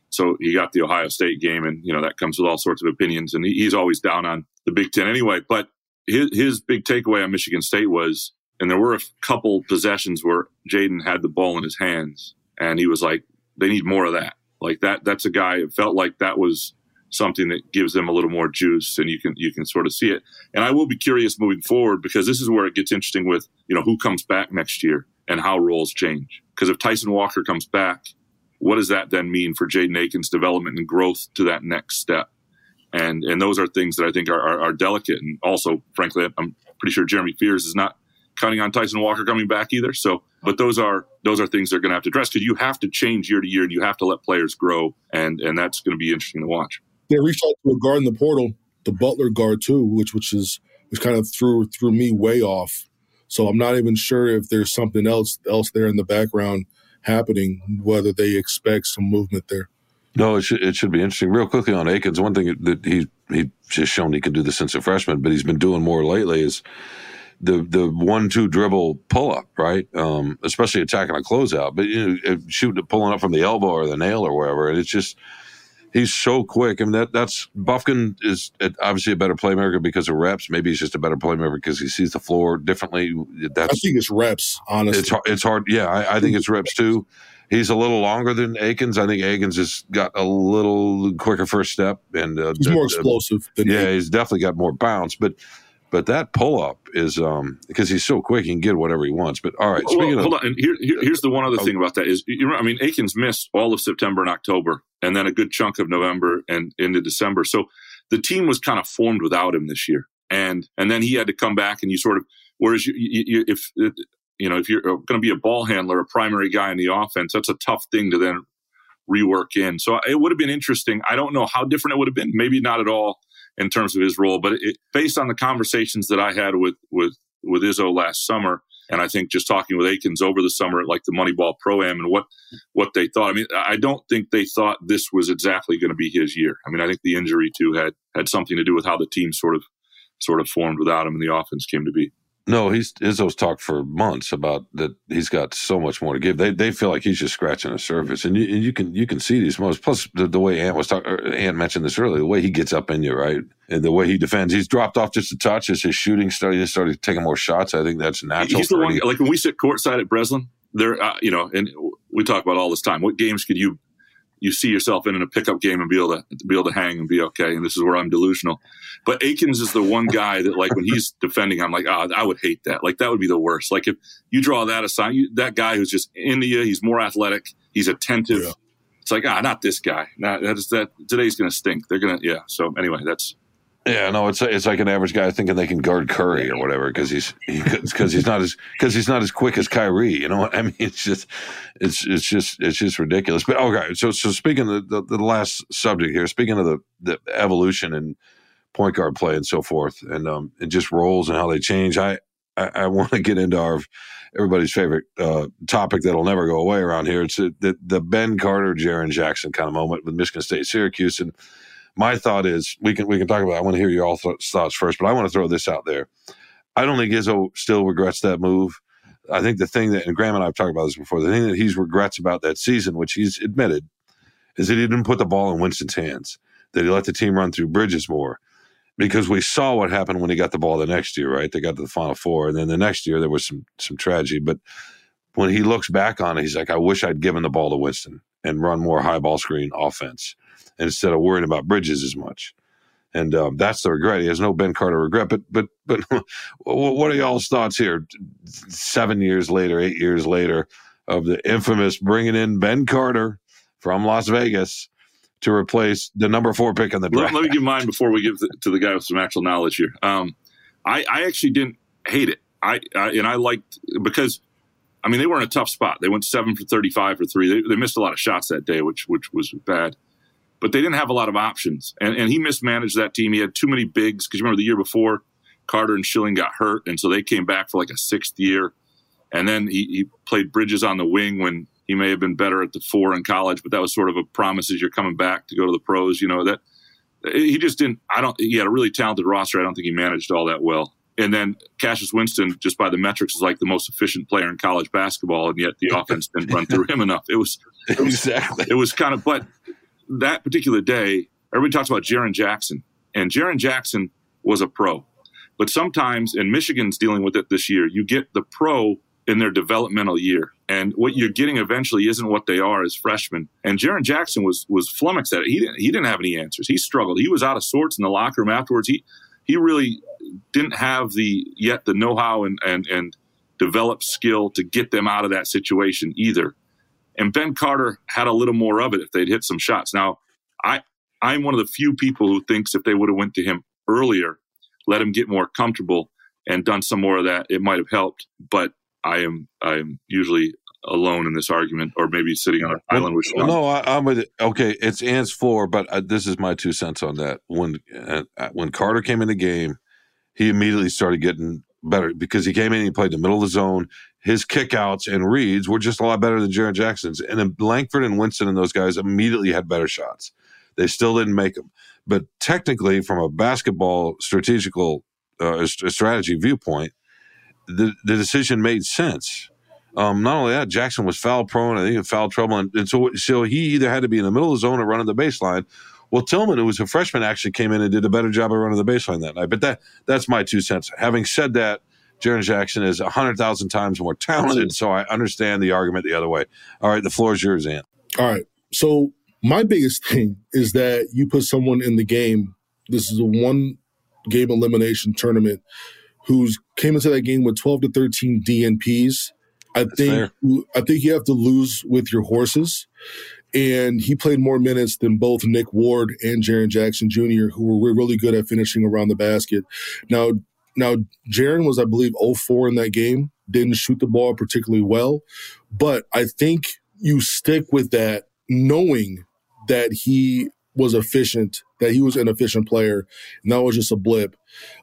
So he got the Ohio State game, and you know that comes with all sorts of opinions. And he, he's always down on the Big Ten anyway. But his, his big takeaway on Michigan State was, and there were a couple possessions where Jaden had the ball in his hands, and he was like, "They need more of that." Like that. That's a guy. It felt like that was something that gives them a little more juice and you can you can sort of see it and i will be curious moving forward because this is where it gets interesting with you know who comes back next year and how roles change because if tyson walker comes back what does that then mean for jaden akins development and growth to that next step and and those are things that i think are, are, are delicate and also frankly i'm pretty sure jeremy fears is not counting on tyson walker coming back either so but those are those are things they're going to have to address because you have to change year to year and you have to let players grow and and that's going to be interesting to watch they reached out to a guard in the portal, the Butler guard too, which which is which kind of threw threw me way off. So I'm not even sure if there's something else else there in the background happening, whether they expect some movement there. No, it should it should be interesting. Real quickly on Akins, one thing that he he just shown he can do this since a freshman, but he's been doing more lately is the the one two dribble pull up, right? Um, especially attacking a closeout, but you know, shooting pulling up from the elbow or the nail or wherever, and it's just he's so quick. I mean, that that's Bufkin is obviously a better playmaker because of reps. Maybe he's just a better playmaker because he sees the floor differently. That's, I think it's reps. Honestly, it's it's hard. Yeah, I, I think it's reps too. He's a little longer than Akins. I think Akins has got a little quicker first step, and uh, he's more explosive. yeah, Akins. he's definitely got more bounce, but. But that pull up is um, because he's so quick, he can get whatever he wants. But all right, well, speaking well, of, hold on. And here, here, here's the one other oh. thing about that is, you know, I mean, Akins missed all of September and October, and then a good chunk of November and into December. So the team was kind of formed without him this year, and and then he had to come back, and you sort of whereas you, you, you if you know if you're uh, going to be a ball handler, a primary guy in the offense, that's a tough thing to then rework in. So uh, it would have been interesting. I don't know how different it would have been. Maybe not at all in terms of his role. But it, based on the conversations that I had with with with Izzo last summer, and I think just talking with Akins over the summer at like the Moneyball Pro Am and what what they thought. I mean, I don't think they thought this was exactly going to be his year. I mean, I think the injury too had had something to do with how the team sort of sort of formed without him and the offense came to be. No, he's Izzo's talked for months about that he's got so much more to give. They they feel like he's just scratching the surface, and you, and you can you can see these moments. Plus, the, the way Ant was talking, Ant mentioned this earlier, the way he gets up in you, right, and the way he defends. He's dropped off just a touch as his shooting started. He started taking more shots. I think that's natural. He's the one. Like when we sit courtside at Breslin, there, uh, you know, and we talk about all this time. What games could you you see yourself in in a pickup game and be able to, to be able to hang and be okay. And this is where I'm delusional. But Akins is the one guy that like when he's (laughs) defending, I'm like, oh, I would hate that. Like that would be the worst. Like if you draw that aside, you, that guy who's just into you, he's more athletic, he's attentive. Yeah. It's like ah, not this guy. Not that's that. Today's gonna stink. They're gonna yeah. So anyway, that's Yeah, no, it's it's like an average guy thinking they can guard Curry or whatever because he's because he, he's not as because he's not as quick as Kyrie. You know what I (laughs) mean? It's just it's it's just it's just ridiculous. But okay, so so speaking of the, the, the last subject here, speaking of the the evolution and point guard play and so forth, and um and just roles and how they change. I I, I want to get into our everybody's favorite uh, topic that'll never go away around here. It's the the Ben Carter, Jaren Jackson kind of moment with Michigan State, Syracuse, and my thought is we can we can talk about. It. I want to hear your all th- thoughts first, but I want to throw this out there. I don't think Izzo still regrets that move. I think the thing that and Graham and I have talked about this before. The thing that he's regrets about that season, which he's admitted, is that he didn't put the ball in Winston's hands. That he let the team run through Bridges more. Because we saw what happened when he got the ball the next year, right? They got to the final four, and then the next year there was some some tragedy. But when he looks back on it, he's like, I wish I'd given the ball to Winston and run more high ball screen offense instead of worrying about Bridges as much. And um, that's the regret. He has no Ben Carter regret. But but but (laughs) what are y'all's thoughts here? Seven years later, eight years later, of the infamous bringing in Ben Carter from Las Vegas to replace the number four pick in the draft. Let, let me give mine before we give the, to the guy with some actual knowledge here. Um, I, I actually didn't hate it. I, I and I liked because I mean they were in a tough spot. They went seven for thirty-five for three. They, they missed a lot of shots that day, which which was bad but they didn't have a lot of options. And, and he mismanaged that team. He had too many bigs because you remember the year before, Carter and Schilling got hurt, and so they came back for like a sixth year. And then he, he played Bridges on the wing when he may have been better at the four in college, but that was sort of a promise as you're coming back to go to the pros. You know that eh, he just didn't. I don't. He had a really talented roster. I don't think he managed all that well. And then Cassius Winston, just by the metrics, is like the most efficient player in college basketball, and yet the (laughs) offense didn't run through him enough. It was, it was exactly. It was kind of, but that particular day, everybody talks about Jaren Jackson, and Jaren Jackson was a pro. But sometimes, and Michigan's dealing with it this year, you get the pro in their developmental year. And what you're getting eventually isn't what they are as freshmen. And Jaren Jackson was was flummoxed at it. He didn't he didn't have any answers. He struggled. He was out of sorts in the locker room afterwards. He he really didn't have the yet the know-how and and and developed skill to get them out of that situation either. And Ben Carter had a little more of it if they'd hit some shots. Now, I I'm one of the few people who thinks if they would have went to him earlier, let him get more comfortable and done some more of that, it might have helped. But I am I am usually alone in this argument, or maybe sitting on an well, island with Shawn. No, I, am with it. Okay, it's Ants four, but uh, this is my two cents on that. When uh, when Carter came in the game, he immediately started getting better because he came in, and he played the middle of the zone his kickouts and reads were just a lot better than Jaren Jackson's. And then Langford and Winston and those guys immediately had better shots. They still didn't make them. But technically, from a basketball strategical uh, strategy viewpoint, the, the decision made sense. Um, not only that, Jackson was foul prone. I think in foul trouble, and, and, so so he either had to be in the middle of the zone or running the baseline. Well, Tillman, who was a freshman, actually came in and did a better job of running the baseline that night. But that that's my two cents. Having said that, Jaren Jackson is 100,000 times more talented. So I understand the argument the other way. All right, the floor is yours, Ant. All right. So my biggest (laughs) thing is that you put someone in the game. This is a one game elimination tournament who's came into that game with 12 to 13 DNPs. I That's think fair. I think you have to lose with your horses. And he played more minutes than both Nick Ward and Jaren Jackson Jr., who were really good at finishing around the basket. Now, now, Jaren was, I believe, 04 in that game, didn't shoot the ball particularly well. But I think you stick with that knowing that he was efficient, that he was an efficient player, and that was just a blip.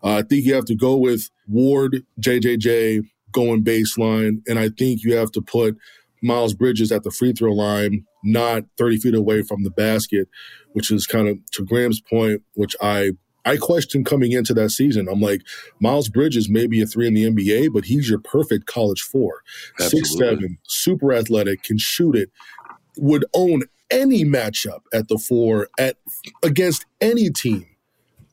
Uh, I think you have to go with Ward, JJJ going baseline, and I think you have to put Miles Bridges at the free throw line, not 30 feet away from the basket, which is kind of to Graham's point, which I I questioned coming into that season. I'm like, Miles Bridges may be a three in the NBA, but he's your perfect college four. Absolutely. Six seven, super athletic, can shoot it, would own any matchup at the four at against any team.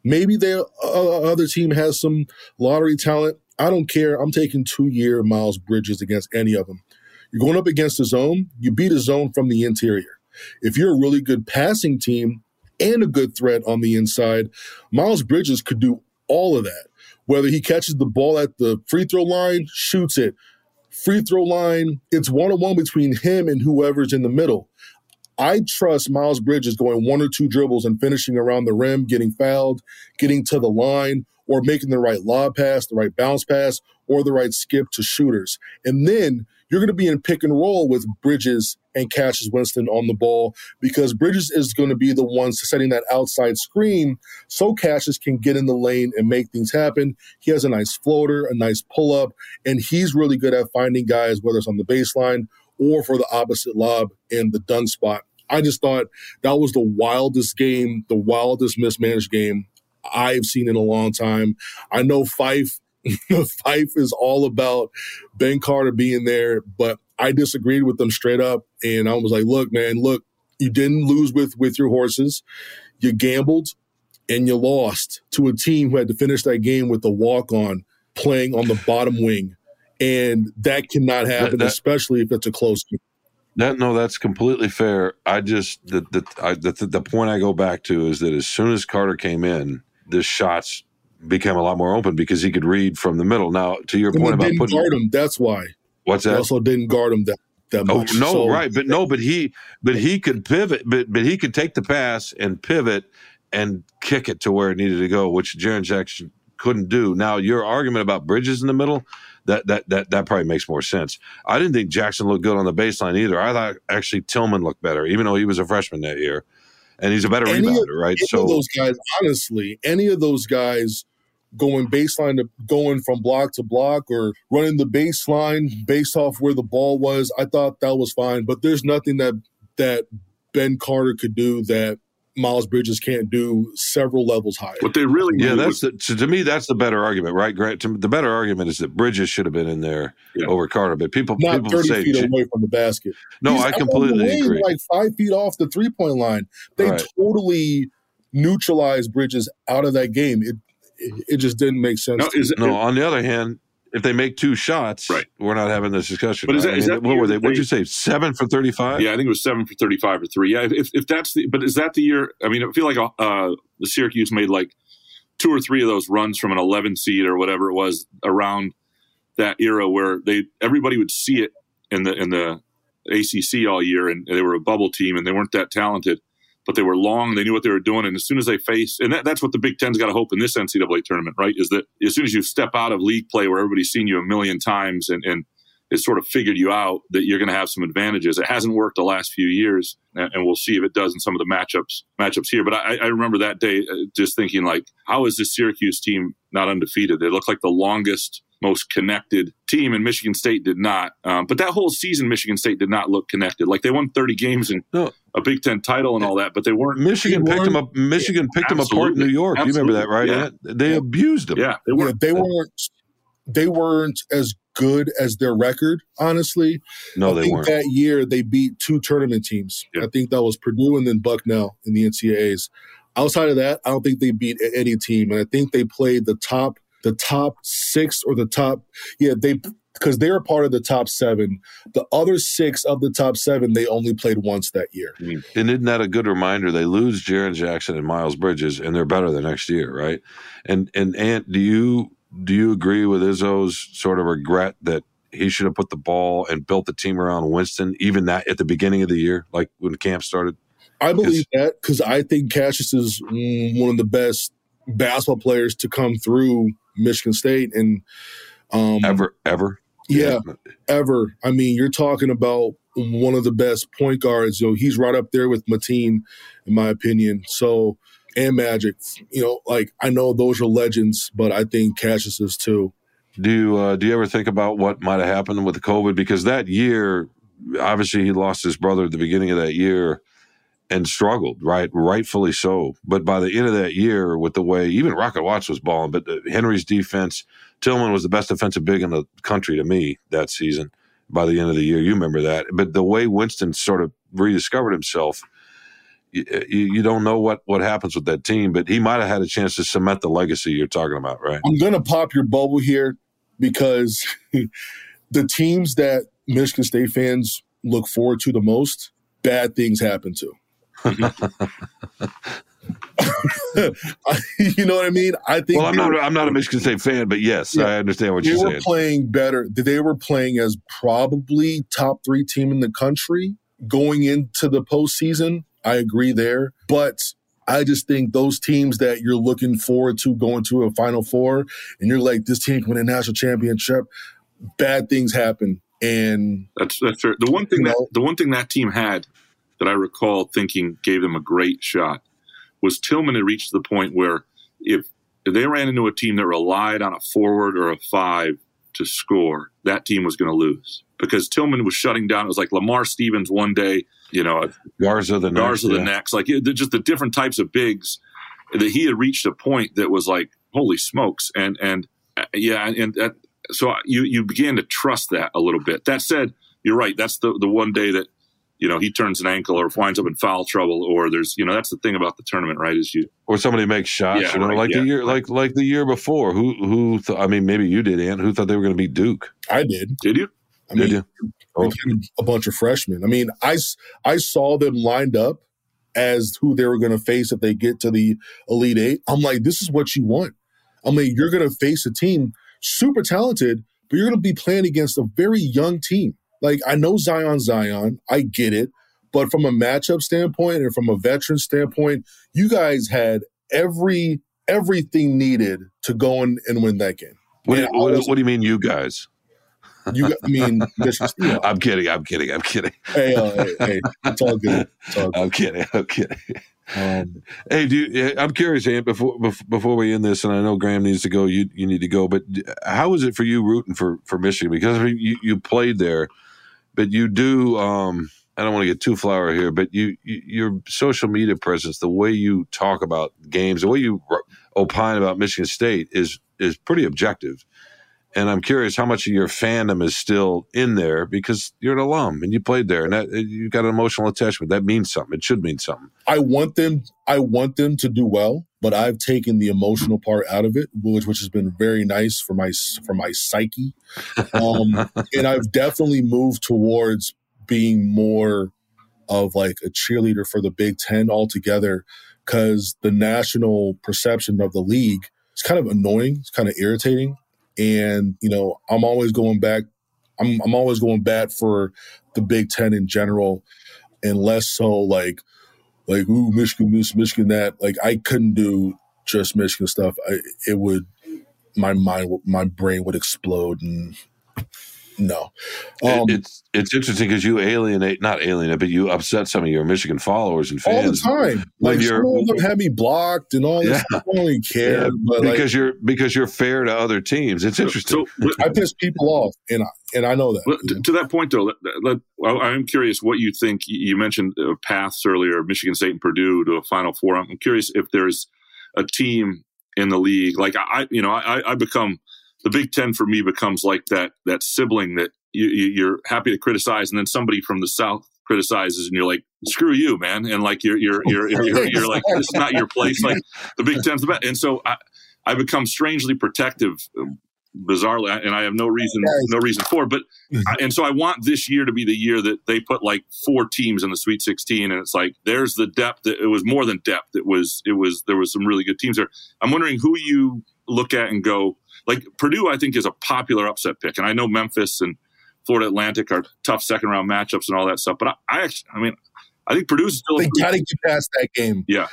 Maybe their uh, other team has some lottery talent. I don't care. I'm taking two year Miles Bridges against any of them. You're going up against the zone. You beat a zone from the interior. If you're a really good passing team, and a good threat on the inside. Miles Bridges could do all of that. Whether he catches the ball at the free throw line, shoots it, free throw line, it's one on one between him and whoever's in the middle. I trust Miles Bridges going one or two dribbles and finishing around the rim, getting fouled, getting to the line, or making the right lob pass, the right bounce pass, or the right skip to shooters. And then you're going to be in pick and roll with Bridges and Cassius Winston on the ball because Bridges is going to be the one setting that outside screen so Cassius can get in the lane and make things happen. He has a nice floater, a nice pull up, and he's really good at finding guys, whether it's on the baseline or for the opposite lob in the dunk spot. I just thought that was the wildest game, the wildest mismanaged game I've seen in a long time. I know Fife (laughs) Fife is all about Ben Carter being there, but I disagreed with them straight up. And I was like, look, man, look, you didn't lose with with your horses. You gambled and you lost to a team who had to finish that game with a walk on playing on the bottom wing. And that cannot happen, that, that, especially if it's a close game. That no, that's completely fair. I just the the, I, the the point I go back to is that as soon as Carter came in, the shots became a lot more open because he could read from the middle. Now, to your and point about putting guard him, that's why. What's that? They also didn't guard him that. That oh much. no, so, right, but no, but he, but he could pivot, but but he could take the pass and pivot and kick it to where it needed to go, which Jaren Jackson couldn't do. Now, your argument about Bridges in the middle, that that that that probably makes more sense. I didn't think Jackson looked good on the baseline either. I thought actually Tillman looked better, even though he was a freshman that year, and he's a better any rebounder, of, right? so those guys, honestly, any of those guys going mm-hmm. baseline to going from block to block or running the baseline based off where the ball was. I thought that was fine, but there's nothing that that Ben Carter could do that Miles Bridges can't do several levels higher. What they really yeah, that's the, so to me that's the better argument, right? Grant, to, the better argument is that Bridges should have been in there yeah. over Carter, but people not people thirty say, feet away from the basket. No, He's I completely wing, agree. Like five feet off the three point line, they right. totally neutralized Bridges out of that game. It it, just didn't make sense. No, is, no on the other hand, if they make two shots, right. we're not having this discussion. But is that, I mean, is that what were they? What'd you say? Seven for thirty-five? Yeah, I think it was seven for thirty-five or three. Yeah, if, if that's the, but is that the year? I mean, I feel like uh, the Syracuse made like two or three of those runs from an eleven seed or whatever it was around that era where they everybody would see it in the in the ACC all year, and they were a bubble team and they weren't that talented but they were long. They knew what they were doing. And as soon as they faced, and that, that's what the Big Ten's got to hope in this NCAA tournament, right? Is that as soon as you step out of league play where everybody's seen you a million times and, and has sort of figured you out, that you're going to have some advantages. It hasn't worked the last few years, and we'll see if it does in some of the matchups matchups here. But I, I remember that day uh, just thinking, like, how is this Syracuse team not undefeated? They look like the longest most connected team, and Michigan State did not. Um, but that whole season, Michigan State did not look connected. Like they won 30 games and no. a Big Ten title and all that, but they weren't. Michigan they picked them up. Michigan picked them apart in New York. Absolutely. You remember that, right? Yeah. They abused them. Yeah, they weren't. Yeah, they weren't. They weren't as good as their record. Honestly, no, I they think weren't. That year, they beat two tournament teams. Yeah. I think that was Purdue and then Bucknell in the NCAA's. Outside of that, I don't think they beat any team, and I think they played the top the top six or the top, yeah, they because they're part of the top seven. The other six of the top seven, they only played once that year. And isn't that a good reminder? They lose Jaren Jackson and Miles Bridges, and they're better the next year, right? And and Ant, do you do you agree with Izzo's sort of regret that he should have put the ball and built the team around Winston, even that at the beginning of the year, like when camp started? I believe that because I think Cassius is one of the best basketball players to come through Michigan State and um, ever ever yeah, yeah, ever. I mean, you're talking about one of the best point guards. You know, he's right up there with Mateen, in my opinion. So and Magic. You know, like I know those are legends, but I think Cassius is too. Do you uh, do you ever think about what might have happened with the COVID? Because that year, obviously, he lost his brother at the beginning of that year and struggled, right? Rightfully so. But by the end of that year, with the way even Rocket Watts was balling, but uh, Henry's defense, Tillman was the best defensive big in the country to me that season. By the end of the year, you remember that. But the way Winston sort of rediscovered himself, uh, you, you, don't know what what happens with that team. But he might have had a chance to cement the legacy you're talking about, right? I'm gonna pop your bubble here because (laughs) the teams that Michigan State fans look forward to the most, bad things happen to. (laughs) you know what I mean? I think. Well, I'm not. I'm not a Michigan State fan, but yes, yeah, I understand what you're saying. They were playing better. They were playing as probably top three team in the country going into the postseason. I agree there. But I just think those teams that you're looking forward to going to a Final Four, and you're like, this team can win a national championship, bad things happen. And that's that's fair. The one thing that know, the one thing that team had that I recall thinking gave them a great shot was Tillman had reached the point where if, they ran into a team that relied on a forward or a five to score, that team was going to lose because Tillman was shutting down. It was like Lamar Stevens one day, you know, Garza the Garza next, the yeah. next, like it, just the different types of bigs that he had reached a point that was like, holy smokes. And, and uh, yeah, and, and so you, you began to trust that a little bit. That said, you're right. That's the, the one day that you know, he turns an ankle or winds up in foul trouble, or there's, you know, that's the thing about the tournament, right? Is you or somebody makes shots, yeah, you know, right, like yeah, the year, right. like like the year before. Who who? Th- I mean, maybe you did, Ant. Who thought they were going to beat Duke? I did. Did you? I did mean, you? Oh. A bunch of freshmen. I mean, I I saw them lined up as who they were going to face if they get to the Elite Eight. I'm like, this is what you want. I mean, you're going to face a team super talented, but you're going to be playing against a very young team. Like I know Zion, Zion, I get it, but from a matchup standpoint and from a veteran standpoint, you guys had every everything needed to go in and win that game. What, do, what, what do you mean, you guys? You, I mean, (laughs) I'm kidding. I'm kidding. I'm kidding. Hey, uh, hey, hey, it's all good. It's all good. I'm kidding. I'm kidding. Um, hey, do you, I'm curious, Ant, before before we end this, and I know Graham needs to go. You you need to go, but how is it for you rooting for for Michigan? Because you you played there but you do. Um, I don't want to get too flowery here, but you, you, your social media presence, the way you talk about games, the way you opine about Michigan State is is pretty objective. And I'm curious how much of your fandom is still in there because you're an alum and you played there and that you got an emotional attachment. That means something. It should mean something. I want them. I want them to do well, but I've taken the emotional part out of it, which which has been very nice for my for my psyche. Um, (laughs) and I've definitely moved towards being more of like a cheerleader for the Big Ten altogether because the national perception of the league is kind of annoying. It's kind of irritating and, you know, I'm always going back, I'm, I'm always going bad for the Big Ten in general, and less so like, like, ooh, Michigan this, Michigan that. Like, I couldn't do just Michigan stuff. I, it would, my mind, my brain would explode and no. Um, it's it's interesting because you alienate, not alienate, but you upset some of your Michigan followers and fans all the time. Like some of them have me blocked and all this. Yeah. I don't really care, yeah, because like, you're because you're fair to other teams. It's interesting. So, I piss people off, and I, and I know that. Well, to, to, that point, though, let, let, I'm curious what you think. You mentioned uh, paths earlier, Michigan State and Purdue to a Final Four. I'm curious if there's a team in the league like I, you know, I, I become the Big Ten for me becomes like that that sibling that you, you're happy to criticize, and then somebody from the South criticizes, and you're like, "Screw you, man!" And like you're you're you're you're, you're like, "This is not your place." Like the Big Ten's the best, and so I I become strangely protective. Bizarrely, and I have no reason, no reason for. It. But mm-hmm. and so I want this year to be the year that they put like four teams in the Sweet 16, and it's like there's the depth. It was more than depth. It was it was there was some really good teams there. I'm wondering who you look at and go, like Purdue, I think is a popular upset pick, and I know Memphis and Florida Atlantic are tough second round matchups and all that stuff. But I, I actually, I mean, I think Purdue's still. They got to get past that game. Yeah,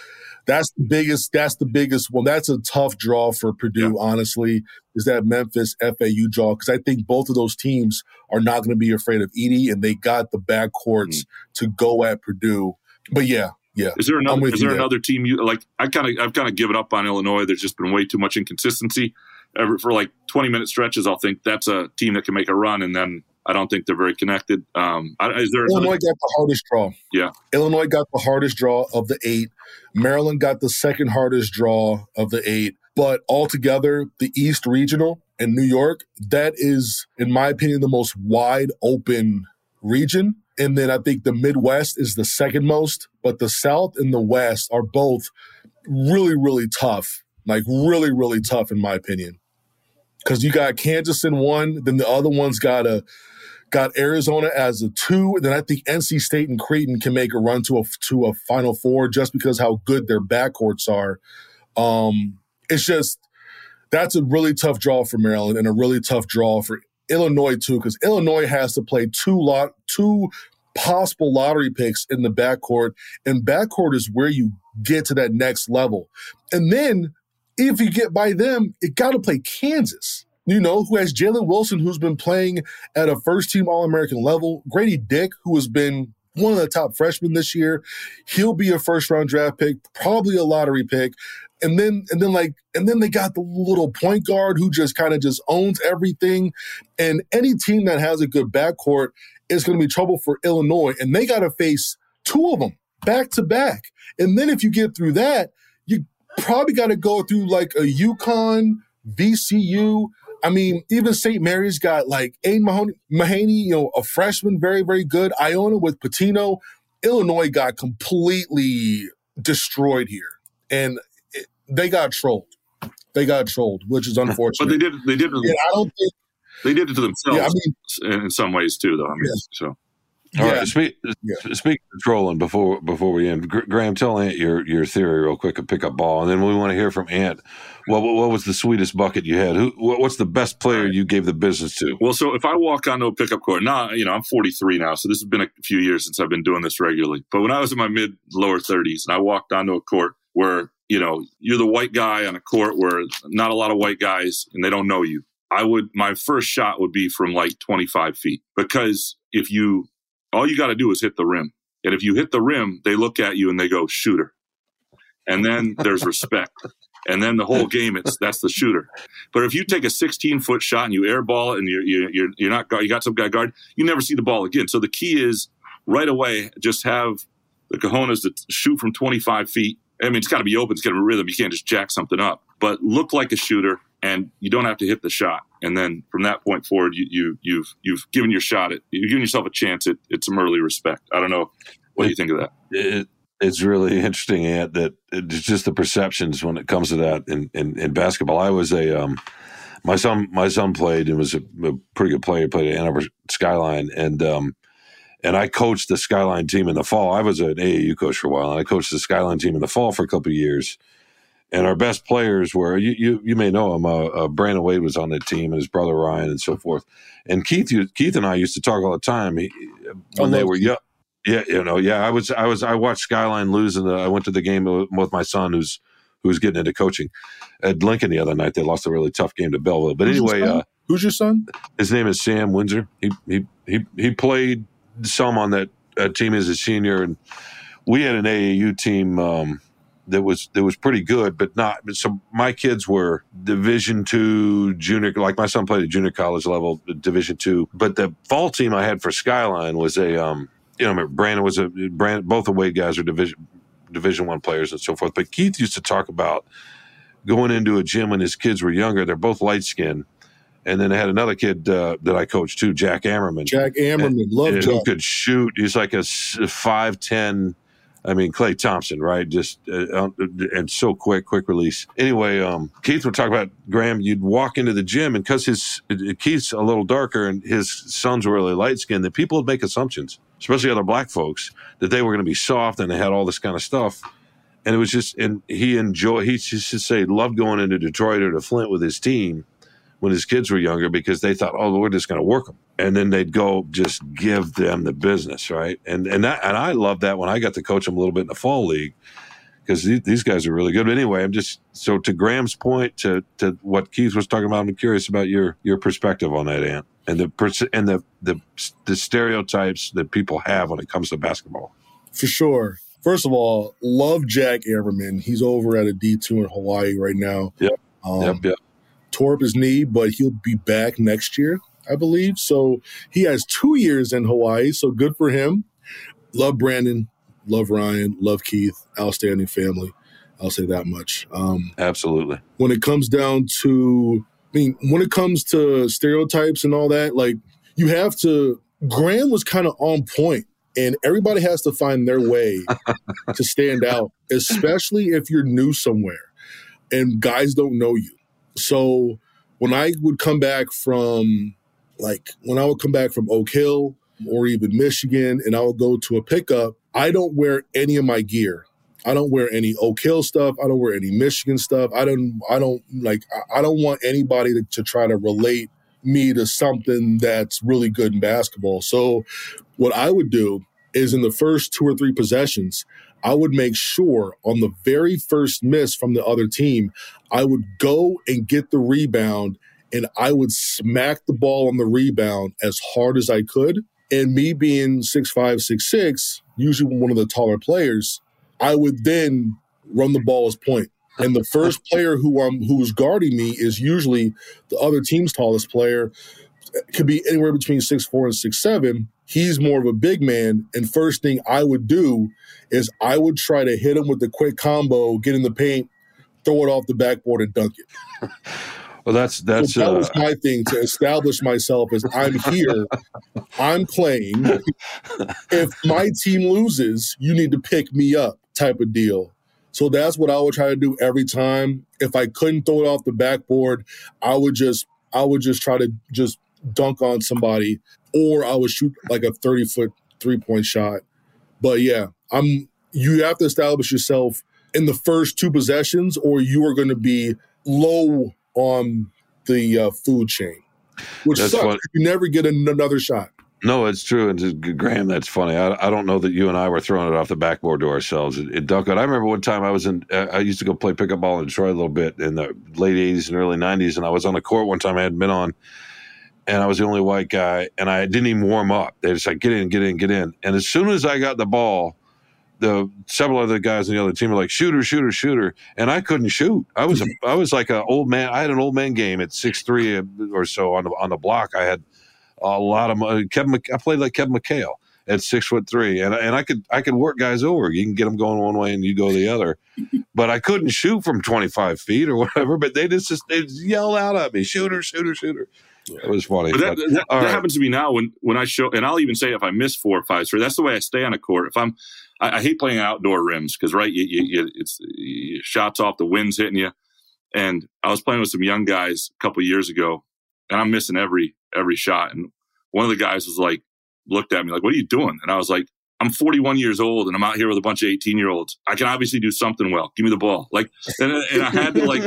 that's the biggest. That's the biggest one. That's a tough draw for Purdue. Yeah. Honestly, is that Memphis FAU draw because I think both of those teams are not going to be afraid of Edey, and they got the backcourts mm. to go at Purdue. But yeah, yeah. Is there another? Is there another team you like? I kind of I've kind of given up on Illinois. There's just been way too much inconsistency for like 20 minute stretches, I'll think that's a team that can make a run, and then I don't think they're very connected. Um, is there Illinois another- got the hardest draw? Yeah, Illinois got the hardest draw of the eight. Maryland got the second hardest draw of the eight. But altogether, the East Regional and New York, that is, in my opinion, the most wide open region. And then I think the Midwest is the second most, but the South and the West are both really, really tough. Like really, really tough in my opinion because you got Kansas in one, then the other one's got a got Arizona as a two. Then I think NC State and Creighton can make a run to a to a Final Four just because how good their backcourts are. Um, it's just that's a really tough draw for Maryland and a really tough draw for Illinois too, because Illinois has to play two lot two possible lottery picks in the backcourt. And backcourt is where you get to that next level. And then if you get by them, it got to play Kansas. You know, who has Jalen Wilson, who's been playing at a first team All American level, Grady Dick, who has been one of the top freshmen this year. He'll be a first round draft pick, probably a lottery pick. And then, and then like, and then they got the little point guard who just kind of just owns everything. And any team that has a good backcourt is going to be trouble for Illinois. And they got to face two of them back to back. And then if you get through that, you probably got to go through like a UConn, VCU. I mean, even St. Mary's got like Aidan Mahoney, Mahaney, you know, a freshman, very, very good. Iona with Pitino. Illinois got completely destroyed here. And it, they got trolled. They got trolled, which is unfortunate. but they did. They did. Yeah, I don't think they did it to themselves. Yeah, I mean, in some ways too, though. I mean, yeah. so all yeah. right. Speak, yeah. Speak uh, of trolling before before we end. Graham, tell Ant your your theory real quick. A pickup ball, and then we want to hear from Ant. What, what, what was the sweetest bucket you had? Who what's the best player you gave the business to? Well, so if I walk onto a pickup court, now you know I'm 43 now, so this has been a few years since I've been doing this regularly. But when I was in my mid lower 30s, and I walked onto a court where you know you're the white guy on a court where not a lot of white guys, and they don't know you. I would my first shot would be from like 25 feet because if you all you got to do is hit the rim. And if you hit the rim, they look at you and they go, shooter. And then there's respect. And then the whole game, it's that's the shooter. But if you take a 16 foot shot and you airball it and you're, you're, you're not, you got some guy guard, you never see the ball again. So the key is right away, just have the cojones to shoot from 25 feet. I mean, it's got to be open. It's got to be rhythm. You can't just jack something up, but look like a shooter and you don't have to hit the shot. And then from that point forward, you, you you've you've given your shot. At, you've given yourself a chance at, at some early respect. I don't know. What do you think of that? It, it's really interesting, Ant, that it's just the perceptions when it comes to that in, in, in basketball. I was a um, my son my son played and was a, a pretty good player. Played at Ann Arbor Skyline and um, and I coached the Skyline team in the fall. I was an AAU coach for a while, and I coached the Skyline team in the fall for a couple of years and our best players were you you, you may know him. Uh, uh, Brandon Wade was on the team, and his brother Ryan, and so forth. And Keith Keith and I used to talk all the time he, when they were young. Yeah, you know, yeah. I was I was I watched Skyline lose, and I went to the game with my son, who's who's getting into coaching at Lincoln the other night. They lost a really tough game to Belleville, but Who's anyway, uh, who's your son? His name is Sam Windsor. He he he he played some on that uh, team as a senior, and we had an AAU team. Um, that was that was pretty good, but not. So my kids were Division two junior, like my son played at junior college level, Division two. But the fall team I had for Skyline was a, um, you know, Brandon was a Brandon. Both the Wade guys are Division Division one players and so forth. But Keith used to talk about going into a gym when his kids were younger. They're both light skinned. And then I had another kid uh, that I coached too, Jack Ammerman. Jack Ammerman, love Jack. Who could shoot. He's like a five ten I mean, Klay Thompson, right? Just uh, and so quick, quick release. Anyway, um, Keith would talk about Graham. You'd walk into the gym, and because his Keith's a little darker and his sons were really light skinned, that people would make assumptions, especially other black folks, that they were going to be soft and they had all this kind of stuff. And it was just, and he enjoyed. He to say loved going into Detroit or to Flint with his team when his kids were younger because they thought, oh, we're just going to work them, and then they'd go just give them the business, right? And and that and I love that when I got to coach them a little bit in the fall league because these guys are really good. But anyway, I'm just so to Graham's point to to what Keith was talking about. I'm curious about your your perspective on that, Ant, and the and the the the stereotypes that people have when it comes to basketball. For sure. First of all, love Jack Ammerman. He's over at a D2 in Hawaii right now. Yep. Um, yep. Yep tore up his knee, but he'll be back next year, I believe. So he has two years in Hawaii. So good for him. Love Brandon, love Ryan, love Keith, outstanding family. I'll say that much. Um, Absolutely. When it comes down to, I mean, when it comes to stereotypes and all that, like you have to, Graham was kind of on point and everybody has to find their way (laughs) to stand out, especially if you're new somewhere and guys don't know you. So when I would come back from like when I would come back from Oak Hill or even Michigan and I would go to a pickup, I don't wear any of my gear. I don't wear any Oak Hill stuff. I don't wear any Michigan stuff. I don't I don't like I don't want anybody to, to try to relate me to something that's really good in basketball. So what I would do is in the first two or three possessions, I would make sure on the very first miss from the other team, I would go and get the rebound and I would smack the ball on the rebound as hard as I could. And me being six five, six six, usually one of the taller players, I would then run the ball as point. And the first player who um who's guarding me is usually the other team's tallest player. Could be anywhere between six four and six seven. He's more of a big man. And first thing I would do is I would try to hit him with a quick combo, get in the paint, throw it off the backboard, and dunk it. (laughs) Well, that's that's So that uh, was my thing to establish myself as I'm here, (laughs) I'm playing. If my team loses, you need to pick me up, type of deal. So that's what I would try to do every time. If I couldn't throw it off the backboard, I would just I would just try to just dunk on somebody, or I would shoot like a 30 foot three point shot. But yeah, I'm you have to establish yourself in the first two possessions, or you are going to be low on the uh, food chain, which That's sucks. what- You never get an- another shot. no, it's true. And to- Graham, that's funny. I, I don't know that you and I were throwing it off the backboard to ourselves. It, it dunked. I remember one time I was in. Uh, I used to go play pickup ball in Detroit a little bit in the late '80s and early '90s, and I was on the court one time. I hadn't been on, and I was the only white guy, and I didn't even warm up. They just like get in, get in, get in. And as soon as I got the ball, the several other guys on the other team were like shooter, shooter, shooter, and I couldn't shoot. I was a, (laughs) I was like an old man. I had an old man game at six three or so on the on the block. I had a lot of mo- Kevin. I played like Kevin McHale at six foot three, and and I could I could work guys over. You can get them going one way and you go the other, (laughs) but I couldn't shoot from twenty five feet or whatever. But they just just they just yelled out at me, shooter, shooter, shooter. It was funny. But that, but- that, that right. happens to me now when, when I show, and I'll even say if I miss four or five straight, that's the way I stay on a court. If I'm, I, I hate playing outdoor rims because right, you, you, you, it's you, shots off, the wind's hitting you. And I was playing with some young guys a couple years ago, and I'm missing every every shot. And one of the guys was like, looked at me like, "What are you doing?" And I was like, "I'm 41 years old, and I'm out here with a bunch of 18 year olds. I can obviously do something well. Give me the ball." Like, and, and I had to like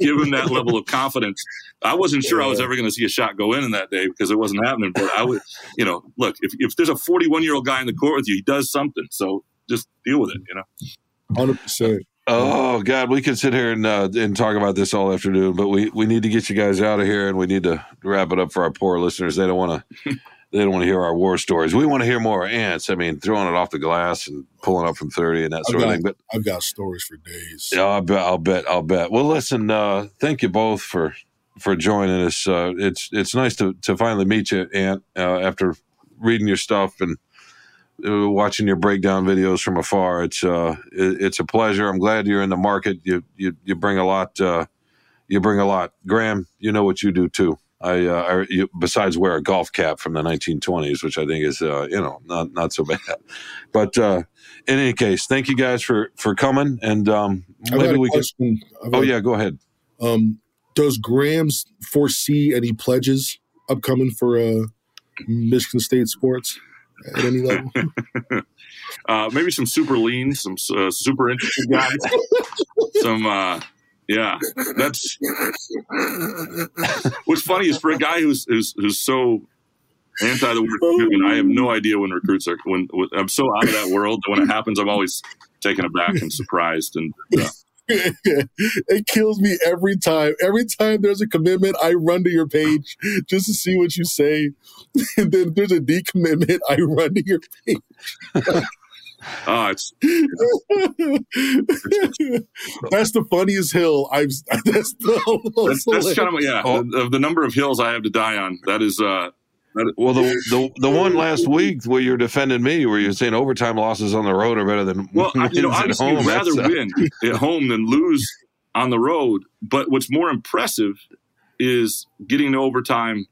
give him that level of confidence. I wasn't sure I was ever going to see a shot go in in that day because it wasn't happening. But I would, you know, look if if there's a 41 year old guy in the court with you, he does something. So just deal with it. You know. Hundred percent. Oh God, we could sit here and uh, and talk about this all afternoon, but we, we need to get you guys out of here, and we need to wrap it up for our poor listeners. They don't want to they don't want to hear our war stories. We want to hear more ants. I mean, throwing it off the glass and pulling up from thirty and that sort of thing. But I've got stories for days. yeah, I'll bet, I'll bet, I'll bet. Well, listen, uh, thank you both for for joining us. Uh, it's it's nice to to finally meet you, Ant, uh, after reading your stuff and uh, watching your breakdown videos from afar. It's uh, it, it's a pleasure. I'm glad you're in the market. You you you bring a lot. Uh, you bring a lot, Graham. You know what you do too. I, uh, I besides wear a golf cap from the 1920s, which I think is uh, you know not not so (laughs) bad. But uh, in any case, thank you guys for for coming, and um, maybe we can. question. I've Oh yeah, go ahead. Um, does Grams foresee any pledges upcoming for uh, Michigan State sports at any level? (laughs) (laughs) Uh, maybe some super lean, some uh, super interesting guys, some uh, yeah. That's what's funny is for a guy who's who's who's so anti the word commitment. I have no idea when recruits are when, when I'm so out of that world. that When it happens, I'm always taken aback and surprised. And uh, (laughs) it kills me every time. Every time there's a commitment, I run to your page just to see what you say. (laughs) And then there's a decommitment, I run to your page. (laughs) oh, it's (laughs) that's the funniest hill I've. (laughs) That's the that's, that's kind of yeah. Oh. The, of the number of hills I have to die on, that is uh, Well, the, the the one last week where you're defending me, where you're saying overtime losses on the road are better than (laughs) Well, I, you know, wins at obviously, home. you'd rather That's, win at home than lose on the road. But what's more impressive is getting to overtime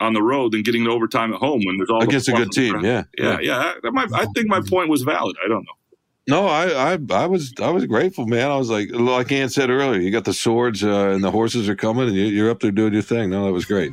on the road than getting to overtime at home when there's all against the a good team. Yeah, Yeah, yeah. That might, I think my point was valid. I don't know. No, I, I, I was, I was grateful, man. I was like, like Ant said earlier, you got the swords uh, and the horses are coming, and you, you're up there doing your thing. No, that was great.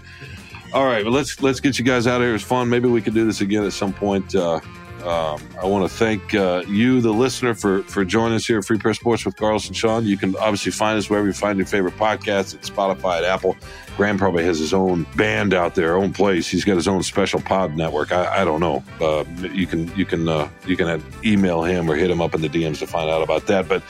All right, well, let's let's get you guys out of here. It was fun. Maybe we could do this again at some point. Uh, Um, I want to thank uh, you, the listener, for for joining us here at Free Press Sports with Carlos and Shawn. You can obviously find us wherever you find your favorite podcasts at Spotify, at Apple. Graham probably has his own band out there, own place. He's got his own special pod network. I, I don't know. Uh, you can you can uh, you can email him or hit him up in the DMs to find out about that. But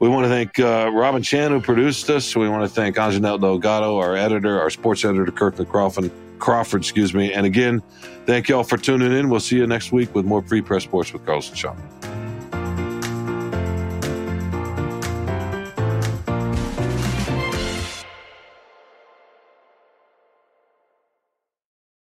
we want to thank uh, Robin Chan who produced us. We want to thank Anjanette Delgado, our editor, our sports editor, Kirkland Crawford. Crawford, excuse me. And again, thank y'all for tuning in. We'll see you next week with more Free Press Sports with Carlson Shawn.